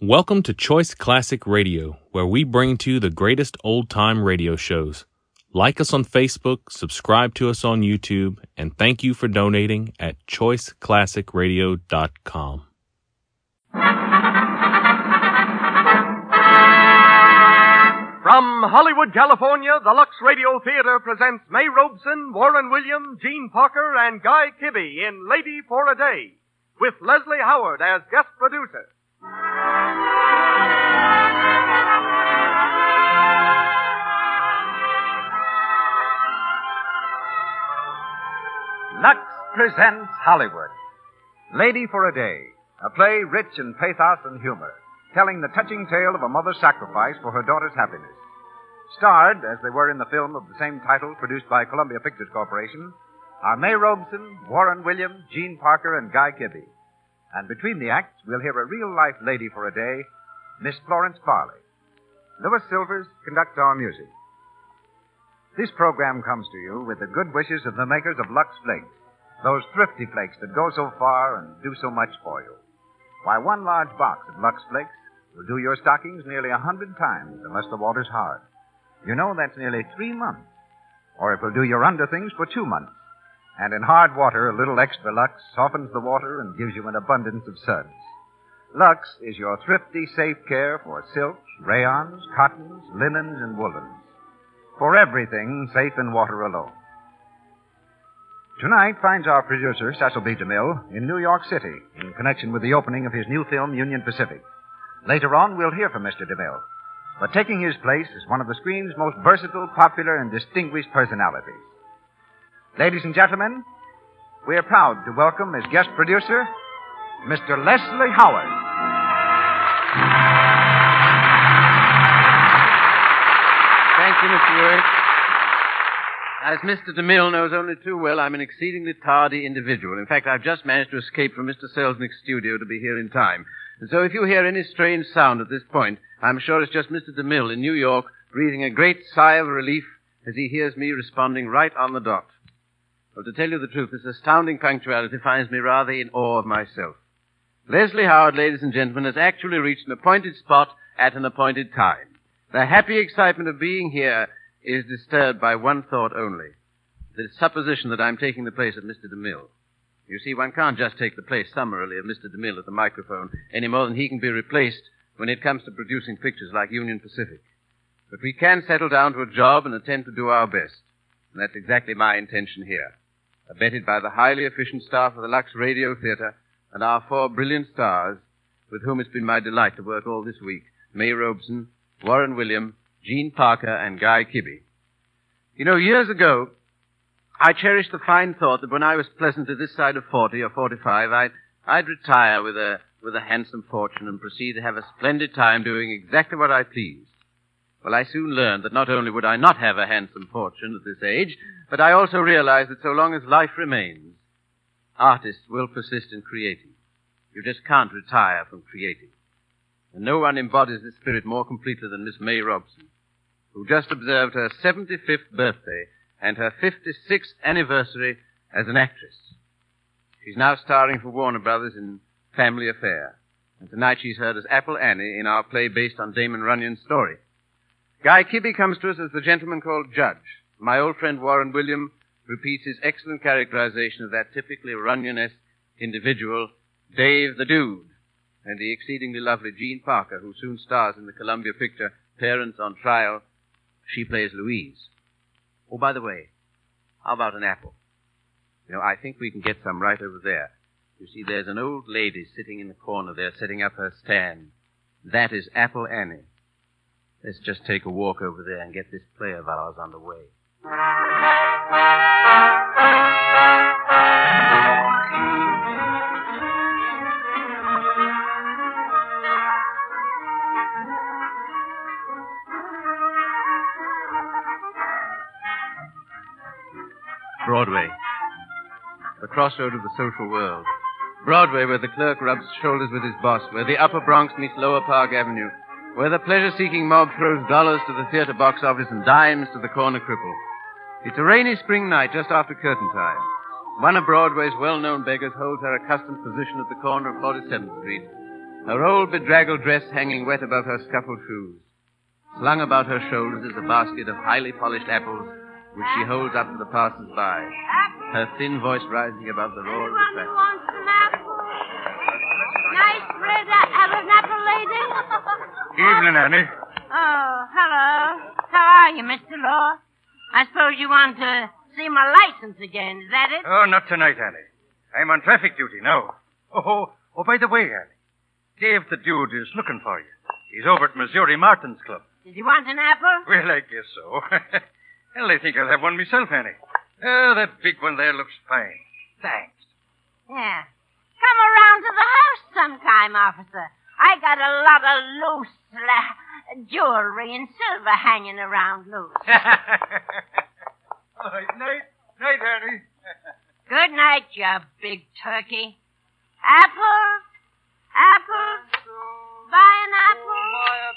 Welcome to Choice Classic Radio, where we bring to you the greatest old time radio shows. Like us on Facebook, subscribe to us on YouTube, and thank you for donating at choiceclassicradio.com. From Hollywood, California, the Lux Radio Theater presents May Robson, Warren Williams, Jean Parker, and Guy Kibbee in Lady for a Day, with Leslie Howard as guest producer. Lux presents Hollywood. Lady for a Day, a play rich in pathos and humor, telling the touching tale of a mother's sacrifice for her daughter's happiness. Starred, as they were in the film of the same title produced by Columbia Pictures Corporation, are May Robson, Warren Williams, Jean Parker, and Guy Kibbee. And between the acts, we'll hear a real life lady for a day, Miss Florence Farley. Louis Silvers conducts our music. This program comes to you with the good wishes of the makers of Lux Flakes, those thrifty flakes that go so far and do so much for you. Why, one large box of Lux Flakes will do your stockings nearly a hundred times unless the water's hard. You know that's nearly three months. Or it will do your underthings for two months. And in hard water, a little extra Lux softens the water and gives you an abundance of suds. Lux is your thrifty, safe care for silks, rayons, cottons, linens, and woolens. For everything safe in water alone. Tonight finds our producer, Cecil B. DeMille, in New York City in connection with the opening of his new film, Union Pacific. Later on, we'll hear from Mr. DeMille. But taking his place is one of the screen's most versatile, popular, and distinguished personalities. Ladies and gentlemen, we are proud to welcome as guest producer, Mr. Leslie Howard. You, Mr. Ewing. As Mr. DeMille knows only too well, I'm an exceedingly tardy individual. In fact, I've just managed to escape from Mr. Selznick's studio to be here in time. And so if you hear any strange sound at this point, I'm sure it's just Mr. DeMille in New York breathing a great sigh of relief as he hears me responding right on the dot. Well, to tell you the truth, this astounding punctuality finds me rather in awe of myself. Leslie Howard, ladies and gentlemen, has actually reached an appointed spot at an appointed time. The happy excitement of being here is disturbed by one thought only. The supposition that I'm taking the place of Mr. DeMille. You see, one can't just take the place summarily of Mr. DeMille at the microphone any more than he can be replaced when it comes to producing pictures like Union Pacific. But we can settle down to a job and attempt to do our best. And that's exactly my intention here. Abetted by the highly efficient staff of the Lux Radio Theater and our four brilliant stars, with whom it's been my delight to work all this week, May Robson, Warren William, Jean Parker, and Guy Kibbee. You know, years ago, I cherished the fine thought that when I was pleasantly this side of 40 or 45, I'd, I'd retire with a, with a handsome fortune and proceed to have a splendid time doing exactly what I pleased. Well, I soon learned that not only would I not have a handsome fortune at this age, but I also realized that so long as life remains, artists will persist in creating. You just can't retire from creating. And no one embodies this spirit more completely than Miss May Robson, who just observed her 75th birthday and her 56th anniversary as an actress. She's now starring for Warner Brothers in Family Affair. And tonight she's heard as Apple Annie in our play based on Damon Runyon's story. Guy Kibbe comes to us as the gentleman called Judge. My old friend Warren William repeats his excellent characterization of that typically Runyon-esque individual, Dave the Dude and the exceedingly lovely Jean Parker, who soon stars in the Columbia picture Parents on Trial. She plays Louise. Oh, by the way, how about an apple? You know, I think we can get some right over there. You see, there's an old lady sitting in the corner there setting up her stand. That is Apple Annie. Let's just take a walk over there and get this play of ours underway. Broadway. The crossroad of the social world. Broadway, where the clerk rubs shoulders with his boss, where the upper Bronx meets lower Park Avenue, where the pleasure seeking mob throws dollars to the theater box office and dimes to the corner cripple. It's a rainy spring night just after curtain time. One of Broadway's well known beggars holds her accustomed position at the corner of 47th Street. her old bedraggled dress hanging wet above her scuffled shoes. Slung about her shoulders is a basket of highly polished apples, which she holds up to the passers-by, her thin voice rising above the roar of the Anyone traffic. who wants some apples? Nice red a- apple, apple lady. Evening, Annie. Oh, hello. How are you, Mr. Law? I suppose you want to see my license again. Is that it? Oh, not tonight, Annie. I'm on traffic duty now. Oh, oh, by the way, Annie, Dave the dude is looking for you. He's over at Missouri Martin's Club. Did you want an apple? Well, I guess so. well, I think I'll have one myself, Annie. Oh, that big one there looks fine. Thanks. Yeah. Come around to the house sometime, officer. I got a lot of loose la- jewelry and silver hanging around loose. All right, night, night, Annie. Good night, you big turkey. Apple? Apple? Buy an apple?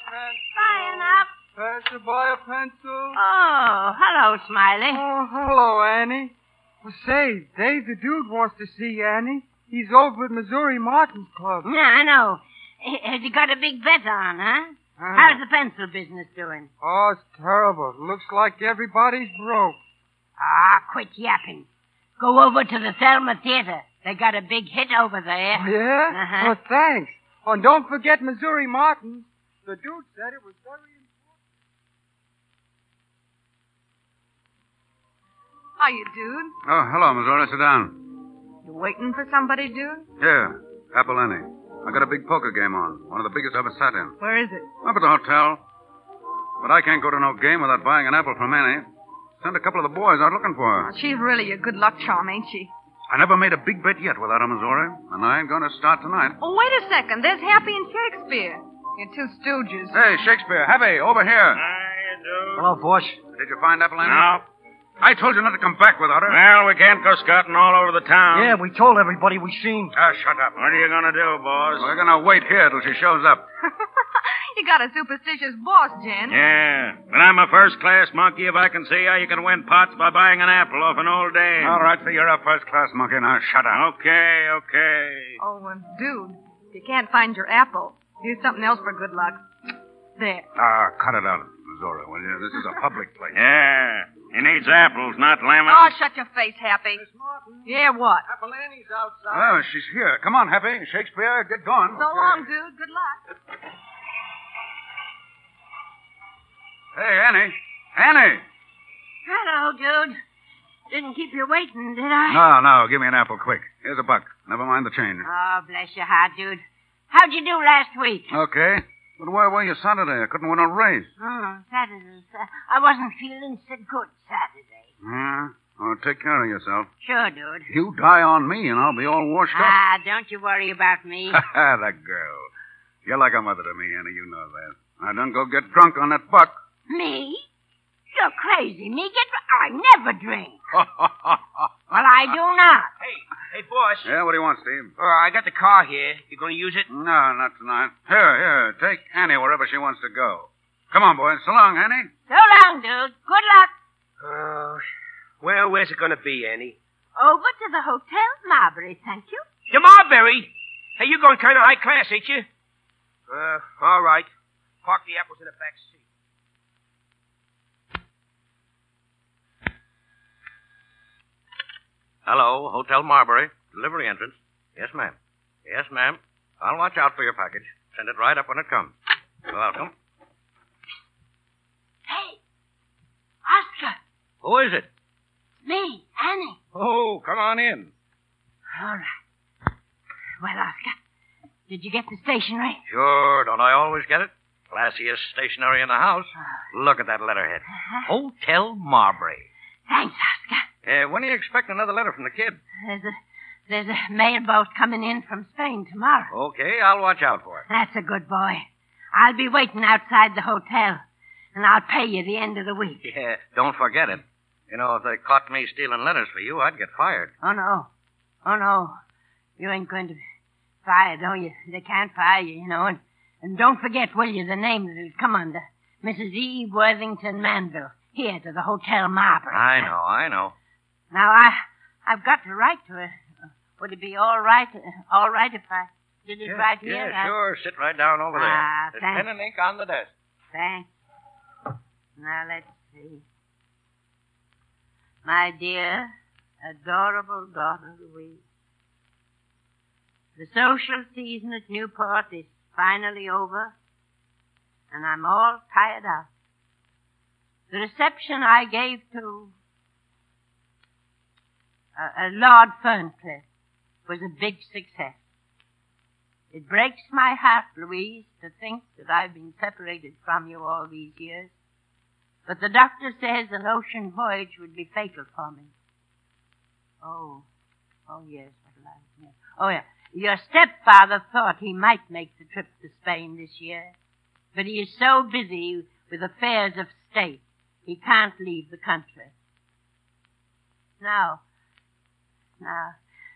An apple? A pencil. Oh, hello, Smiley. Oh, hello, Annie. Well, say, Dave the dude wants to see you, Annie. He's over at Missouri Martin's Club. Yeah, I know. Has he got a big bet on, huh? How's the pencil business doing? Oh, it's terrible. Looks like everybody's broke. Ah, quit yapping. Go over to the Thelma Theater. They got a big hit over there. Oh, yeah? Uh-huh. Well, thanks. Oh, and don't forget Missouri Martin. The dude said it was very Hiya, dude. Oh, hello, Missouri. Sit down. You waiting for somebody, dude? Yeah, Apple Annie. I got a big poker game on. One of the biggest I ever sat in. Where is it? Up at the hotel. But I can't go to no game without buying an apple from Annie. Send a couple of the boys out looking for her. She's really a good luck charm, ain't she? I never made a big bet yet without a Missouri, and I ain't going to start tonight. Oh, wait a second. There's Happy and Shakespeare. Your two stooges. Hey, Shakespeare, Happy, over here. Hello, boss. Did you find Apple Annie? No. I told you not to come back without her. Well, we can't go scouting all over the town. Yeah, we told everybody we seen. Ah, shut up. What are you going to do, boss? We're going to wait here till she shows up. you got a superstitious boss, Jen. Yeah, but I'm a first-class monkey if I can see how you can win pots by buying an apple off an old dame. All right, so you're a first-class monkey. Now shut up. Okay, okay. Oh, uh, dude, if you can't find your apple, use something else for good luck. There. Ah, cut it out, Missouri, will you? This is a public place. Yeah, he needs apples, not lemons. Oh, shut your face, Happy. Miss Martin. Yeah, what? Apple Annie's outside. Oh, she's here. Come on, Happy. Shakespeare, get going. So long, dude. Good luck. Hey, Annie. Annie! Hello, dude. Didn't keep you waiting, did I? No, no, give me an apple quick. Here's a buck. Never mind the change. Oh, bless your heart, dude. How'd you do last week? Okay. But where were you Saturday? I couldn't win a race. Oh, Saturday. Sa- I wasn't feeling so good Saturday. Yeah? Oh, take care of yourself. Sure, dude. You die on me, and I'll be all washed up. Ah, don't you worry about me. that girl. You're like a mother to me, Annie. You know that. I don't go get drunk on that buck. me? You're crazy. Me get... I never drink. Well, I do not. Hey, hey, boss. yeah, what do you want, Steve? Uh, I got the car here. You going to use it? No, not tonight. Here, here. Take Annie wherever she wants to go. Come on, boys. So long, Annie. So long, dude. Good luck. Oh, well, where's it going to be, Annie? Over to the Hotel Marbury, thank you. The Marbury. Hey, you going kind of high class, ain't you? Uh, all right. Park the apples in the back seat. Hello, Hotel Marbury. Delivery entrance. Yes, ma'am. Yes, ma'am. I'll watch out for your package. Send it right up when it comes. You're welcome. Hey, Oscar. Who is it? Me, Annie. Oh, come on in. All right. Well, Oscar, did you get the stationery? Sure, don't I always get it? Classiest stationery in the house. Look at that letterhead. Uh-huh. Hotel Marbury. Thanks, Oscar. Uh, when do you expect another letter from the kid? There's a there's a mailboat coming in from Spain tomorrow. Okay, I'll watch out for it. That's a good boy. I'll be waiting outside the hotel, and I'll pay you the end of the week. Yeah, don't forget it. You know, if they caught me stealing letters for you, I'd get fired. Oh no, oh no, you ain't going to be fired, oh you. They can't fire you, you know. And and don't forget, will you, the name that it'll come under, Mrs. E. Worthington Manville, here to the Hotel Marbury. I know, I know. Now I I've got to write to her. Would it be all right, all right if I Did it Yeah, right here? Yeah, sure. Sit right down over there. Ah, There's thanks. pen and ink on the desk. Thanks. Now let's see. My dear, adorable daughter Louise. The social season at Newport is finally over, and I'm all tired out. The reception I gave to uh, Lord Ferncliff was a big success. It breaks my heart, Louise, to think that I've been separated from you all these years. But the doctor says an ocean voyage would be fatal for me. Oh, oh yes, what I, yes. Oh yeah, your stepfather thought he might make the trip to Spain this year, but he is so busy with affairs of state he can't leave the country. Now, now,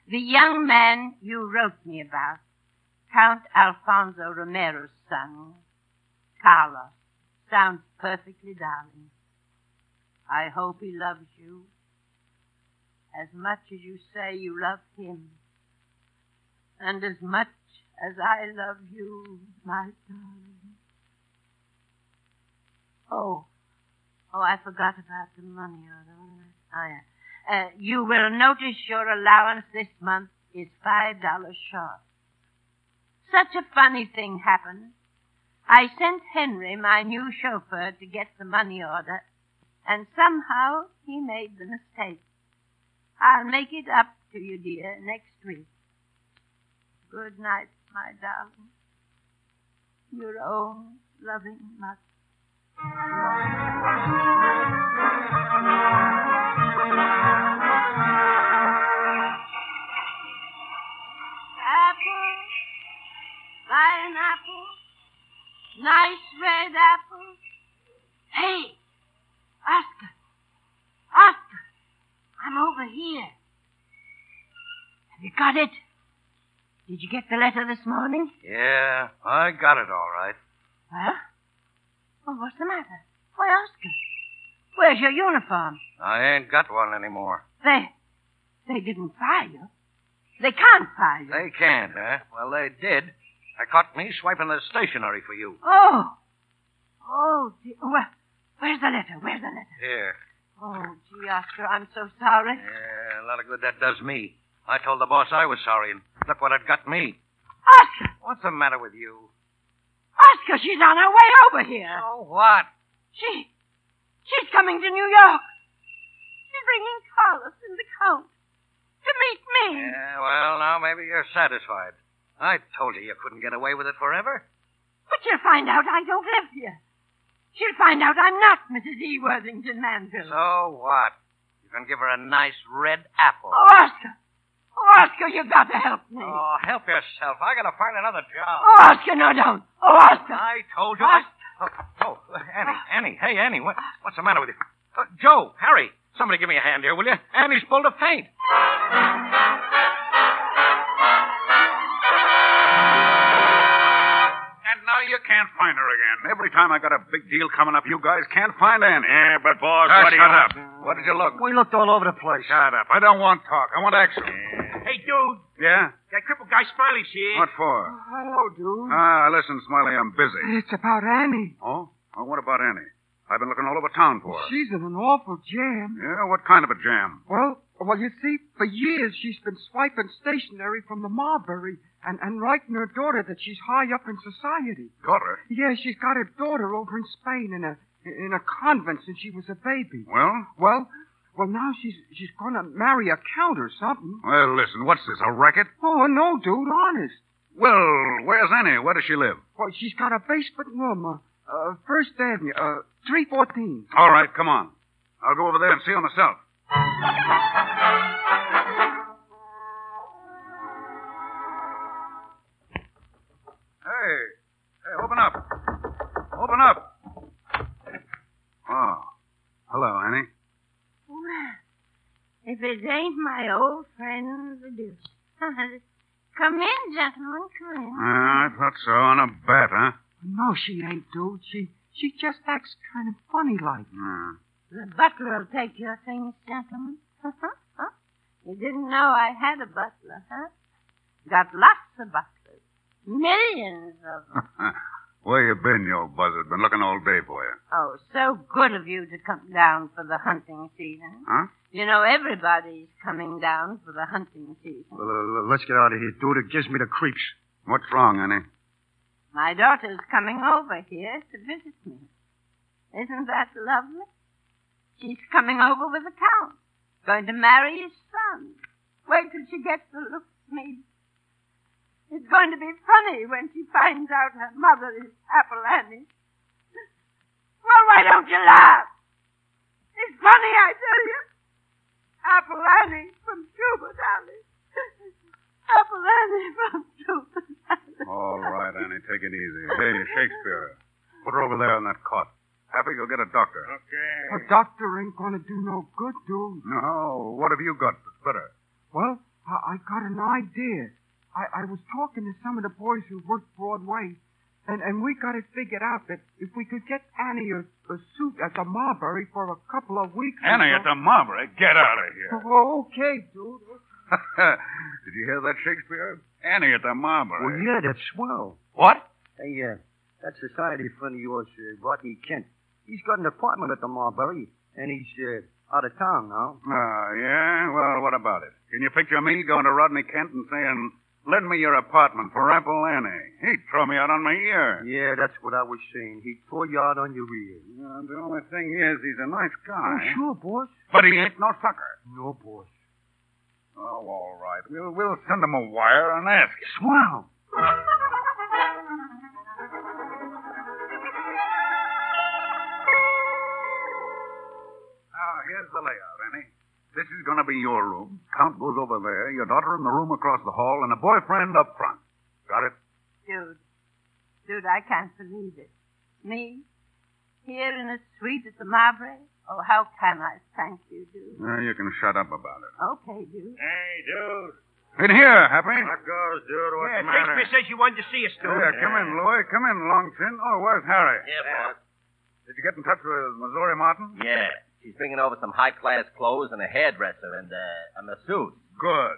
the young man you wrote me about, Count Alfonso Romero's son, Carlos, sounds perfectly darling. I hope he loves you as much as you say you love him, and as much as I love you, my darling. Oh, oh, I forgot about the money. Oh, yeah. Uh, you will notice your allowance this month is five dollars short. Such a funny thing happened. I sent Henry, my new chauffeur, to get the money order, and somehow he made the mistake. I'll make it up to you, dear, next week. Good night, my darling. Your own loving mother. Nice red apple. Hey, Oscar, Oscar, I'm over here. Have you got it? Did you get the letter this morning? Yeah, I got it all right. Huh? Well, what's the matter? Why, Oscar, where's your uniform? I ain't got one anymore. They, they didn't fire you. They can't fire you. They can't, huh? Well, they did. They caught me swiping the stationery for you. Oh, oh, gee. Well, where's the letter? Where's the letter? Here. Oh, gee, Oscar, I'm so sorry. Yeah, a lot of good that does me. I told the boss I was sorry, and look what it got me. Oscar, What's the matter with you? Oscar, she's on her way over here. Oh, what? She, she's coming to New York. She's bringing Carlos and the Count to meet me. Yeah, well, now maybe you're satisfied. I told you you couldn't get away with it forever. But she'll find out I don't live here. She'll find out I'm not Mrs. E. Worthington Manville. So what? You can give her a nice red apple. Oh, Oscar. Oh, Oscar, you've got to help me. Oh, help yourself. I gotta find another job. Oh, Oscar, no, don't. Oh, Oscar. I told you. I... Oh, oh, Annie, Annie, hey, Annie, what, what's the matter with you? Uh, Joe, Harry, somebody give me a hand here, will you? Annie's pulled a faint. Can't find her again. Every time I got a big deal coming up, you guys can't find Annie. Yeah, but boss, Ah, what do you shut up. What did you look? We looked all over the place. Shut up. I don't want talk. I want action. Hey, dude, Yeah? that crippled guy Smiley's here. What for? Hello, dude. Ah, listen, Smiley, I'm busy. It's about Annie. Oh? Oh, what about Annie? I've been looking all over town for her. She's in an awful jam. Yeah, what kind of a jam? Well, well, you see, for years she's been swiping stationery from the Marbury and, and writing her daughter that she's high up in society. Daughter? Yeah, she's got her daughter over in Spain in a in a convent since she was a baby. Well? Well, well, now she's she's gonna marry a count or something. Well, listen, what's this, a racket? Oh no, dude, honest. Well, where's Annie? Where does she live? Well, she's got a basement room, uh, uh First Avenue, uh, three fourteen. All right, come on. I'll go over there and see her myself. Open up. Open up. Oh, hello, Annie. Well, if it ain't my old friend, the Deuce. come in, gentlemen, come in. Ah, I thought so. On a bet, huh? No, she ain't, dude. She she just acts kind of funny like. Hmm. The butler will take your things, gentlemen. huh? You didn't know I had a butler, huh? Got lots of butlers. Millions of them. Where you been, you old buzzard? Been looking all day for you. Oh, so good of you to come down for the hunting season. Huh? You know, everybody's coming down for the hunting season. Well, uh, let's get out of here, dude. It gives me the creeps. What's wrong, Annie? My daughter's coming over here to visit me. Isn't that lovely? She's coming over with the count. Going to marry his son. Wait till she gets to look at me. It's going to be funny when she finds out her mother is Apple Annie. Well, why don't you laugh? It's funny, I tell you. Apple Annie from Shubert Alley. Apple Annie from Shubert Alley. All right, Annie, take it easy. Hey, Shakespeare. Put her over there on that cot. Happy, you'll get a doctor. Okay. A doctor ain't gonna do no good, dude. No, what have you got that's better? Well, I, I got an idea. I, I was talking to some of the boys who work Broadway, and, and we got it figured out that if we could get Annie a, a suit at the Marbury for a couple of weeks. Annie so- at the Marbury? Get out of here. Oh, okay, dude. Did you hear that, Shakespeare? Annie at the Marbury. Well, yeah, that's swell. What? Hey, uh, that society friend of yours, uh, Rodney Kent, he's got an apartment at the Marbury, and he's uh, out of town now. Ah, yeah? Well, what about it? Can you picture me going to Rodney Kent and saying, lend me your apartment for Apple Annie? He'd throw me out on my ear. Yeah, that's what I was saying. He'd throw you out on your ear. Uh, the only thing is, he's a nice guy. Oh, sure, boss. But he ain't no sucker. No, boss. Oh, all right. We'll, we'll send him a wire and ask. Swell. Now, here's the layout, Annie. This is going to be your room. Count goes over there, your daughter in the room across the hall, and a boyfriend up front. Got it? Dude. Dude, I can't believe it. Me? Here in a suite at the Marbury? Oh, how can I thank you, dude? Uh, you can shut up about it. Okay, dude. Hey, dude. In here, Happy. What goes, dude? What's Yeah, the matter? Shakespeare says you wanted to see us, dude. Yeah, come in, Louie. Come in, Longchin. Oh, where's Harry? Yeah, boss. Did you get in touch with Missouri Martin? Yeah. She's bringing over some high class clothes and a hairdresser and uh, a masseuse. Good.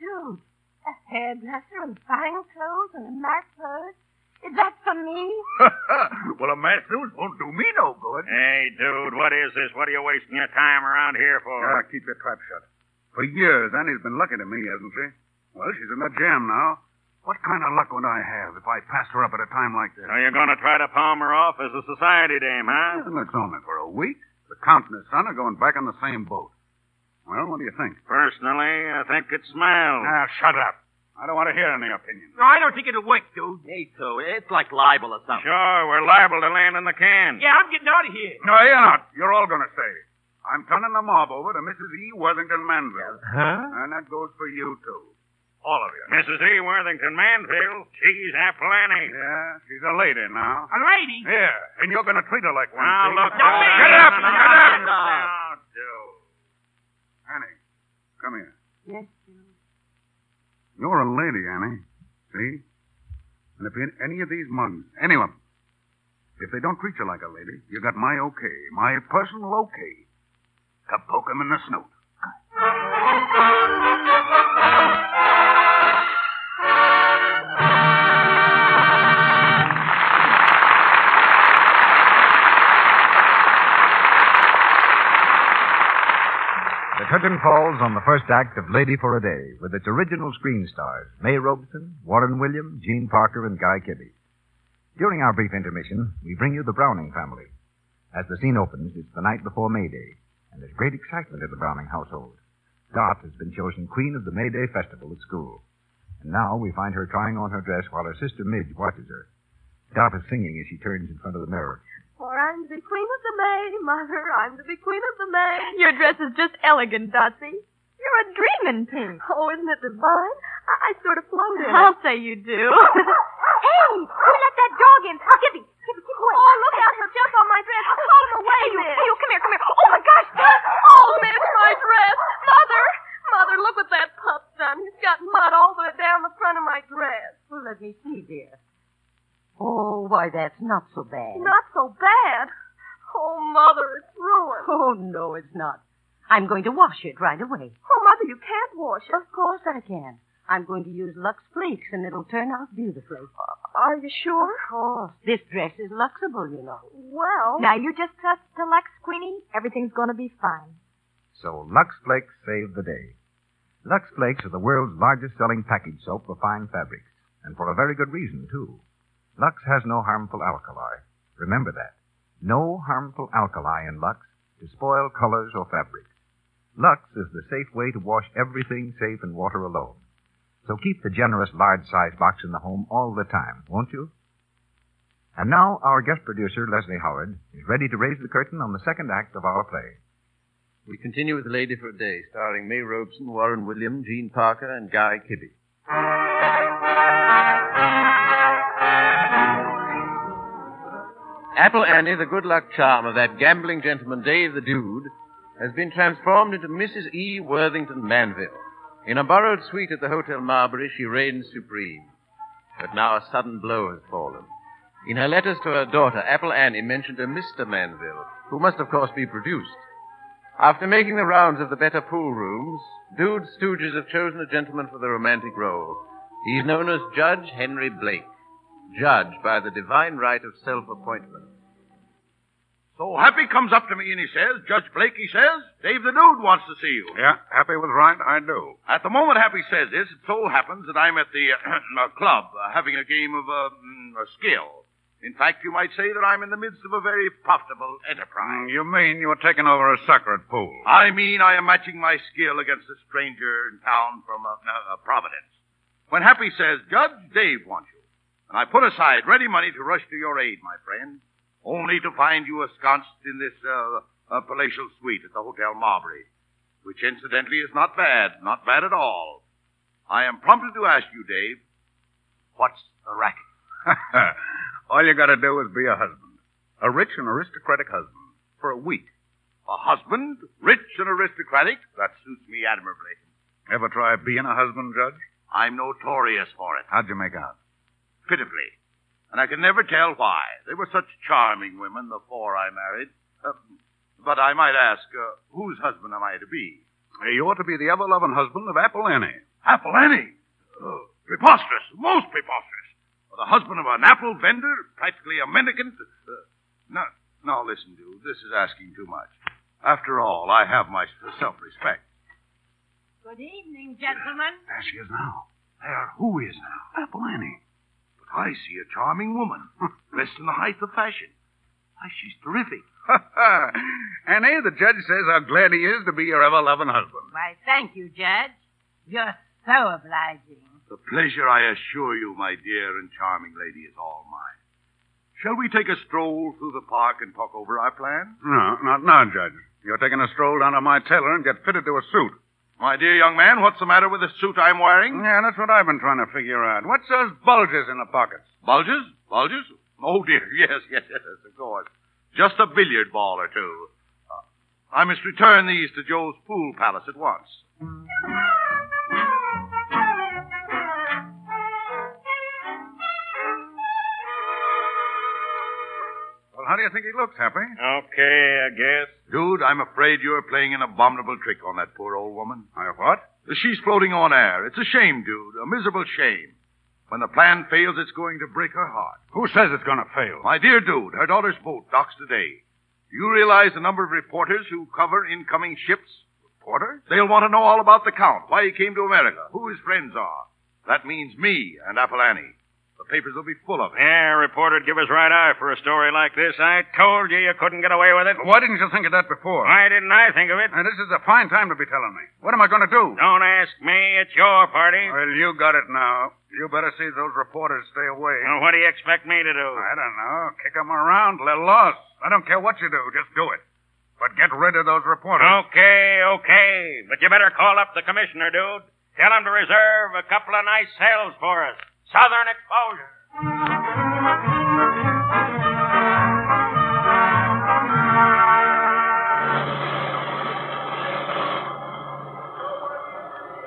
Dude, a hairdresser and fine clothes and a masseuse? Is that for me? well, a masseuse won't do me no good. Hey, dude, what is this? What are you wasting your time around here for? Ah, keep your trap shut. For years, Annie's been lucky to me, hasn't she? Well, she's in the jam now. What kind of luck would I have if I passed her up at a time like this? So you're going to try to palm her off as a society dame, huh? And it's only for a week. The Count and his son are going back on the same boat. Well, what do you think? Personally, I think it smells. Now, shut up. I don't want to hear any opinions. No, I don't think it'll work, dude. Me too. It's like libel or something. Sure, we're liable to land in the can. Yeah, I'm getting out of here. No, you're not. You're all going to stay. I'm turning the mob over to Mrs. E. Worthington Manville. Huh? And that goes for you, too. All of you. Mrs. E. Worthington Manfield, she's Apple Annie. Yeah, she's a lady now. A lady? Yeah, and you're going to treat her like one. Now, see? look. Now, uh, shut no, up, no, no, shut no, up. no, no, dude. Annie, come here. Yes, dude. You're a lady, Annie. See? And if any of these mugs, any of them, if they don't treat you like a lady, you got my okay, my personal okay, to poke 'em in the snoot. Curtain falls on the first act of Lady for a Day with its original screen stars, May Robson, Warren Williams, Jean Parker, and Guy Kibbee. During our brief intermission, we bring you the Browning family. As the scene opens, it's the night before May Day, and there's great excitement in the Browning household. Dot has been chosen Queen of the May Day Festival at school. And now we find her trying on her dress while her sister Midge watches her. Dot is singing as she turns in front of the mirror. For I'm to be queen of the May, mother. I'm to be queen of the May. Your dress is just elegant, Dotsie. You're a dreamin' pink. Oh, isn't it divine? I, I sort of float in I'll say you do. hey, who let that dog in? Gibby, Gibby, keep away. Oh, look out. He'll jump on my dress. Call him away, hey, you, Hey, you, come here, come here. Oh, my gosh, Oh, Miss, my dress. Mother, mother, look what that pup's done. He's got mud all the way down the front of my dress. Well, let me see, dear. Oh, why, that's not so bad. Not so bad. Oh, Mother, it's ruined. Oh, no, it's not. I'm going to wash it right away. Oh, Mother, you can't wash it. Of course I can. I'm going to use Lux Flakes, and it'll turn out beautifully. Uh, are you sure? Of course. This dress is Luxable, you know. Well. Now, you just trust to Lux, Queenie. Everything's going to be fine. So Lux Flakes saved the day. Lux Flakes are the world's largest selling package soap for fine fabrics, and for a very good reason, too. Lux has no harmful alkali. Remember that. No harmful alkali in Lux to spoil colors or fabrics. Lux is the safe way to wash everything safe in water alone. So keep the generous large size box in the home all the time, won't you? And now our guest producer, Leslie Howard, is ready to raise the curtain on the second act of our play. We continue with Lady for a Day, starring May Robson, Warren William, Jean Parker, and Guy Kibbee. Apple Annie, the good luck charm of that gambling gentleman, Dave the Dude, has been transformed into Mrs. E. Worthington Manville. In a borrowed suite at the Hotel Marbury, she reigns supreme. But now a sudden blow has fallen. In her letters to her daughter, Apple Annie mentioned a Mr. Manville, who must, of course, be produced. After making the rounds of the better pool rooms, Dude's stooges have chosen a gentleman for the romantic role. He's known as Judge Henry Blake, judge by the divine right of self-appointment. So Happy comes up to me and he says, Judge Blake, he says, Dave the Dude wants to see you. Yeah, Happy was right. I do. At the moment Happy says this, it so happens that I'm at the uh, club uh, having a game of uh, mm, skill. In fact, you might say that I'm in the midst of a very profitable enterprise. Mm, you mean you're taking over a sucker at pool? I mean I am matching my skill against a stranger in town from uh, uh, Providence. When Happy says, Judge, Dave wants you. And I put aside ready money to rush to your aid, my friend only to find you ensconced in this uh, uh, palatial suite at the Hotel Marbury, which incidentally is not bad, not bad at all. I am prompted to ask you, Dave, what's the racket? all you gotta do is be a husband. A rich and aristocratic husband. For a week. A husband? Rich and aristocratic? That suits me admirably. Ever try being a husband, Judge? I'm notorious for it. How'd you make out? Pitifully and I can never tell why. They were such charming women, the four I married. Uh, but I might ask, uh, whose husband am I to be? You ought to be the ever-loving husband of Apple Annie. Apple Annie? Oh, preposterous, most preposterous. The husband of an apple vendor, practically a mendicant. Uh, now, now listen, dude, this is asking too much. After all, I have my self-respect. Good evening, gentlemen. There she is now. There, who is now? Apple Annie. I see a charming woman, dressed in the height of fashion. Why, she's terrific. Annie, the judge says how glad he is to be your ever-loving husband. Why, thank you, Judge. You're so obliging. The pleasure, I assure you, my dear and charming lady, is all mine. Shall we take a stroll through the park and talk over our plans? No, not now, Judge. You're taking a stroll down to my tailor and get fitted to a suit. My dear young man, what's the matter with the suit I'm wearing? Yeah, that's what I've been trying to figure out. What's those bulges in the pockets? Bulges? Bulges? Oh, dear. Yes, yes, yes, of course. Just a billiard ball or two. Uh, I must return these to Joe's pool palace at once. Well, how do you think he looks, Happy? Okay, I guess. Dude, I'm afraid you're playing an abominable trick on that poor old woman. I what? She's floating on air. It's a shame, dude. A miserable shame. When the plan fails, it's going to break her heart. Who says it's going to fail? My dear dude, her daughter's boat docks today. Do you realize the number of reporters who cover incoming ships? Reporters? They'll want to know all about the Count, why he came to America, who his friends are. That means me and Apple Annie. The papers will be full of it. Yeah, reporter'd give us right eye for a story like this. I told you you couldn't get away with it. Why didn't you think of that before? Why didn't I think of it? Now, this is a fine time to be telling me. What am I going to do? Don't ask me. It's your party. Well, you got it now. You better see those reporters stay away. Well, what do you expect me to do? I don't know. Kick 'em around they're lost. I don't care what you do. Just do it. But get rid of those reporters. Okay, okay. But you better call up the commissioner, dude. Tell him to reserve a couple of nice cells for us. Southern exposure.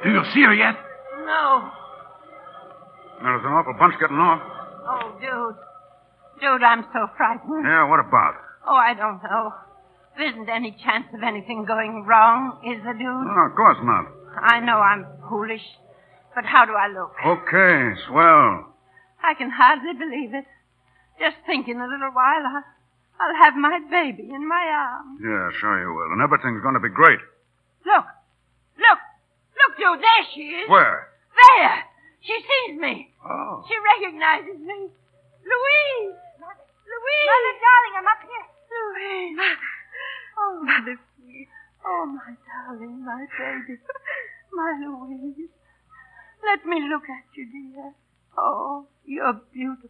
Do you see her yet? No. There's an awful bunch getting off. Oh, dude. Dude, I'm so frightened. Yeah, what about? Oh, I don't know. There isn't any chance of anything going wrong, is there, dude? No, of course not. I know I'm foolish, But how do I look? Okay, swell. I can hardly believe it. Just think in a little while I'll, I'll have my baby in my arms. Yeah, sure you will. And everything's going to be great. Look, look, look, Joe. there she is. Where? There. She sees me. Oh. She recognizes me. Louise. Louise. Mother, darling, I'm up here. Louise. Oh, Mother, sweet. Oh, my darling, my baby. My Louise. Let me look at you, dear. Oh, you're beautiful.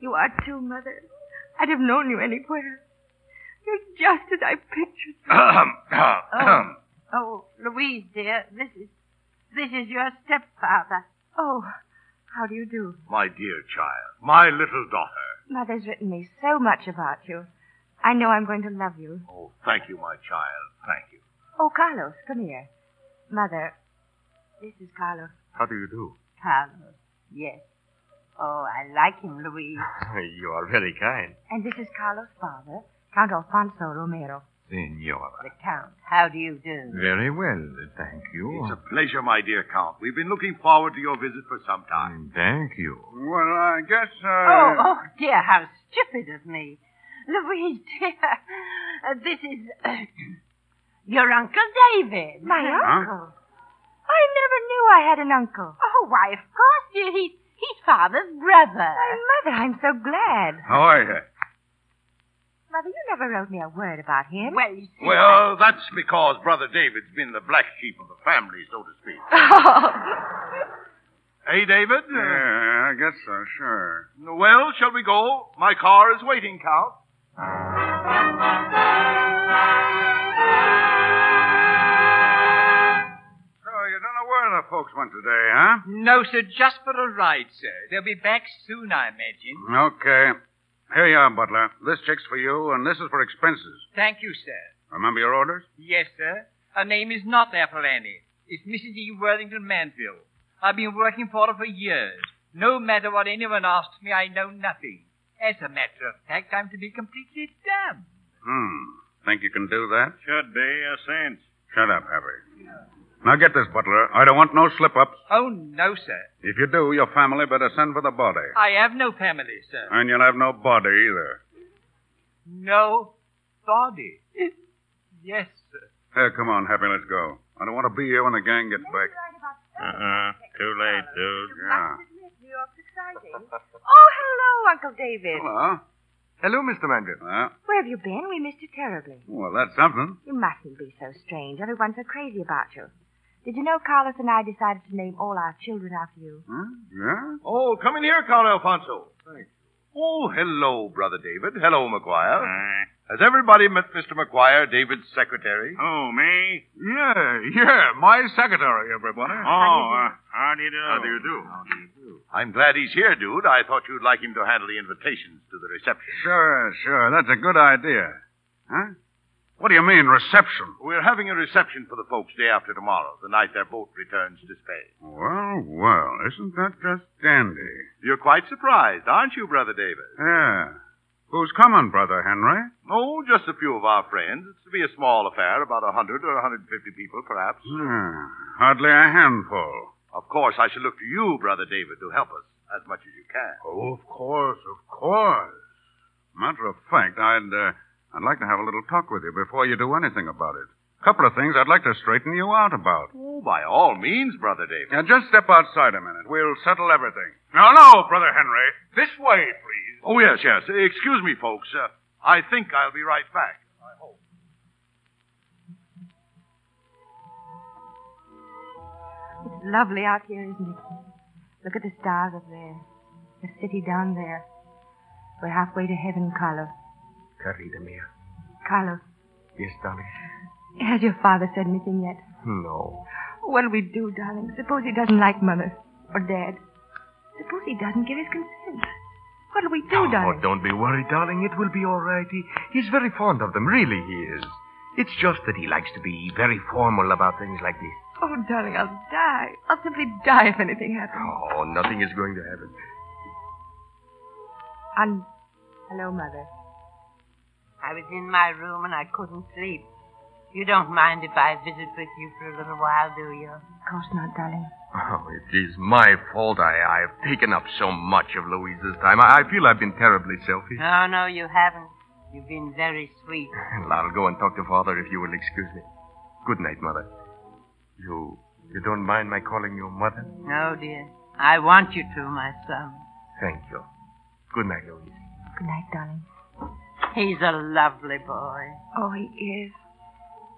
You are too, Mother. I'd have known you anywhere. You're just as I pictured you. Oh, oh, Louise, dear, this is this is your stepfather. Oh, how do you do? My dear child, my little daughter. Mother's written me so much about you. I know I'm going to love you. Oh, thank you, my child. Thank you. Oh, Carlos, come here. Mother, this is Carlos. How do you do? Carlos, yes. Oh, I like him, Louise. you are very kind. And this is Carlos' father, Count Alfonso Romero. Senora. The Count, how do you do? Very well, thank you. It's a pleasure, my dear Count. We've been looking forward to your visit for some time. Thank you. Well, I guess, uh... Oh, oh, dear, how stupid of me. Louise, dear, uh, this is uh, your Uncle David. My Huh? uncle? I never knew I had an uncle. Oh, why, of course, dear. He's, he's father's brother. My mother, I'm so glad. How are you? Mother, you never wrote me a word about him. Well, you see, Well, that's because Brother David's been the black sheep of the family, so to speak. Hey, David? Yeah, I guess so, sure. well, shall we go? My car is waiting, Count. The folks went today, huh? No, sir, just for a ride, sir. They'll be back soon, I imagine. Okay. Here you are, Butler. This check's for you, and this is for expenses. Thank you, sir. Remember your orders? Yes, sir. Her name is not Apple Annie. It's Mrs. E. Worthington Manville. I've been working for her for years. No matter what anyone asks me, I know nothing. As a matter of fact, I'm to be completely dumb. Hmm. Think you can do that? Should be a cinch. Shut up, Harry. Now get this, Butler. I don't want no slip-ups. Oh, no, sir. If you do, your family better send for the body. I have no family, sir. And you'll have no body either. No body. Yes, sir. Here, come on, Happy, let's go. I don't want to be here when the gang gets back. Uh-uh. Too late, dude. Yeah. New oh, hello, Uncle David. Hello. Hello, Mr. Manville. Well, Where have you been? We missed you terribly. well, that's something. You mustn't be so strange. Everyone's so crazy about you. Did you know Carlos and I decided to name all our children after you? Huh? Yeah? Oh, come in here, Count Alfonso. Thanks. Oh, hello, Brother David. Hello, McGuire. Has everybody met Mr. McGuire, David's secretary? Oh, me? Yeah, yeah. My secretary, everybody. Oh, uh, how do you do? How do you do? How do you do? I'm glad he's here, dude. I thought you'd like him to handle the invitations to the reception. Sure, sure. That's a good idea. Huh? What do you mean, reception? We're having a reception for the folks day after tomorrow, the night their boat returns to Spain. Well, well, isn't that just dandy? You're quite surprised, aren't you, Brother David? Yeah. Who's coming, Brother Henry? Oh, just a few of our friends. It's to be a small affair, about a 100 or a 150 people, perhaps. Hmm, hardly a handful. Of course, I shall look to you, Brother David, to help us as much as you can. Oh, of course, of course. Matter of fact, I'd, uh, I'd like to have a little talk with you before you do anything about it. A couple of things I'd like to straighten you out about. Oh, by all means, Brother David. Now, just step outside a minute. We'll settle everything. No, no, Brother Henry. This way, please. Oh, yes, yes. Excuse me, folks. Uh, I think I'll be right back. I hope. It's lovely out here, isn't it? Look at the stars up there. The city down there. We're halfway to heaven, Carlos. Querida mia. Carlos, Yes, darling. has your father said anything yet? No. What'll we do, darling? Suppose he doesn't like Mother or Dad. Suppose he doesn't give his consent. What'll we do, Oh, darling? Oh, don't be worried, darling. It will be all right. He, he's very fond of them. Really, he is. It's just that he likes to be very formal about things like this. Oh, darling, I'll die. I'll simply die if anything happens. Oh, nothing is going to happen. Un- Hello, Mother. I was in my room and I couldn't sleep. You don't mind if I visit with you for a little while, do you? Of course not, darling. Oh, it is my fault. I, I've taken up so much of Louise's time. I, I feel I've been terribly selfish. No, no, you haven't. You've been very sweet. Well, I'll go and talk to Father if you will excuse me. Good night, Mother. You you don't mind my calling you Mother? No, dear. I want you to, my son. Thank you. Good night, Louise. Good night, darling. He's a lovely boy. Oh, he is.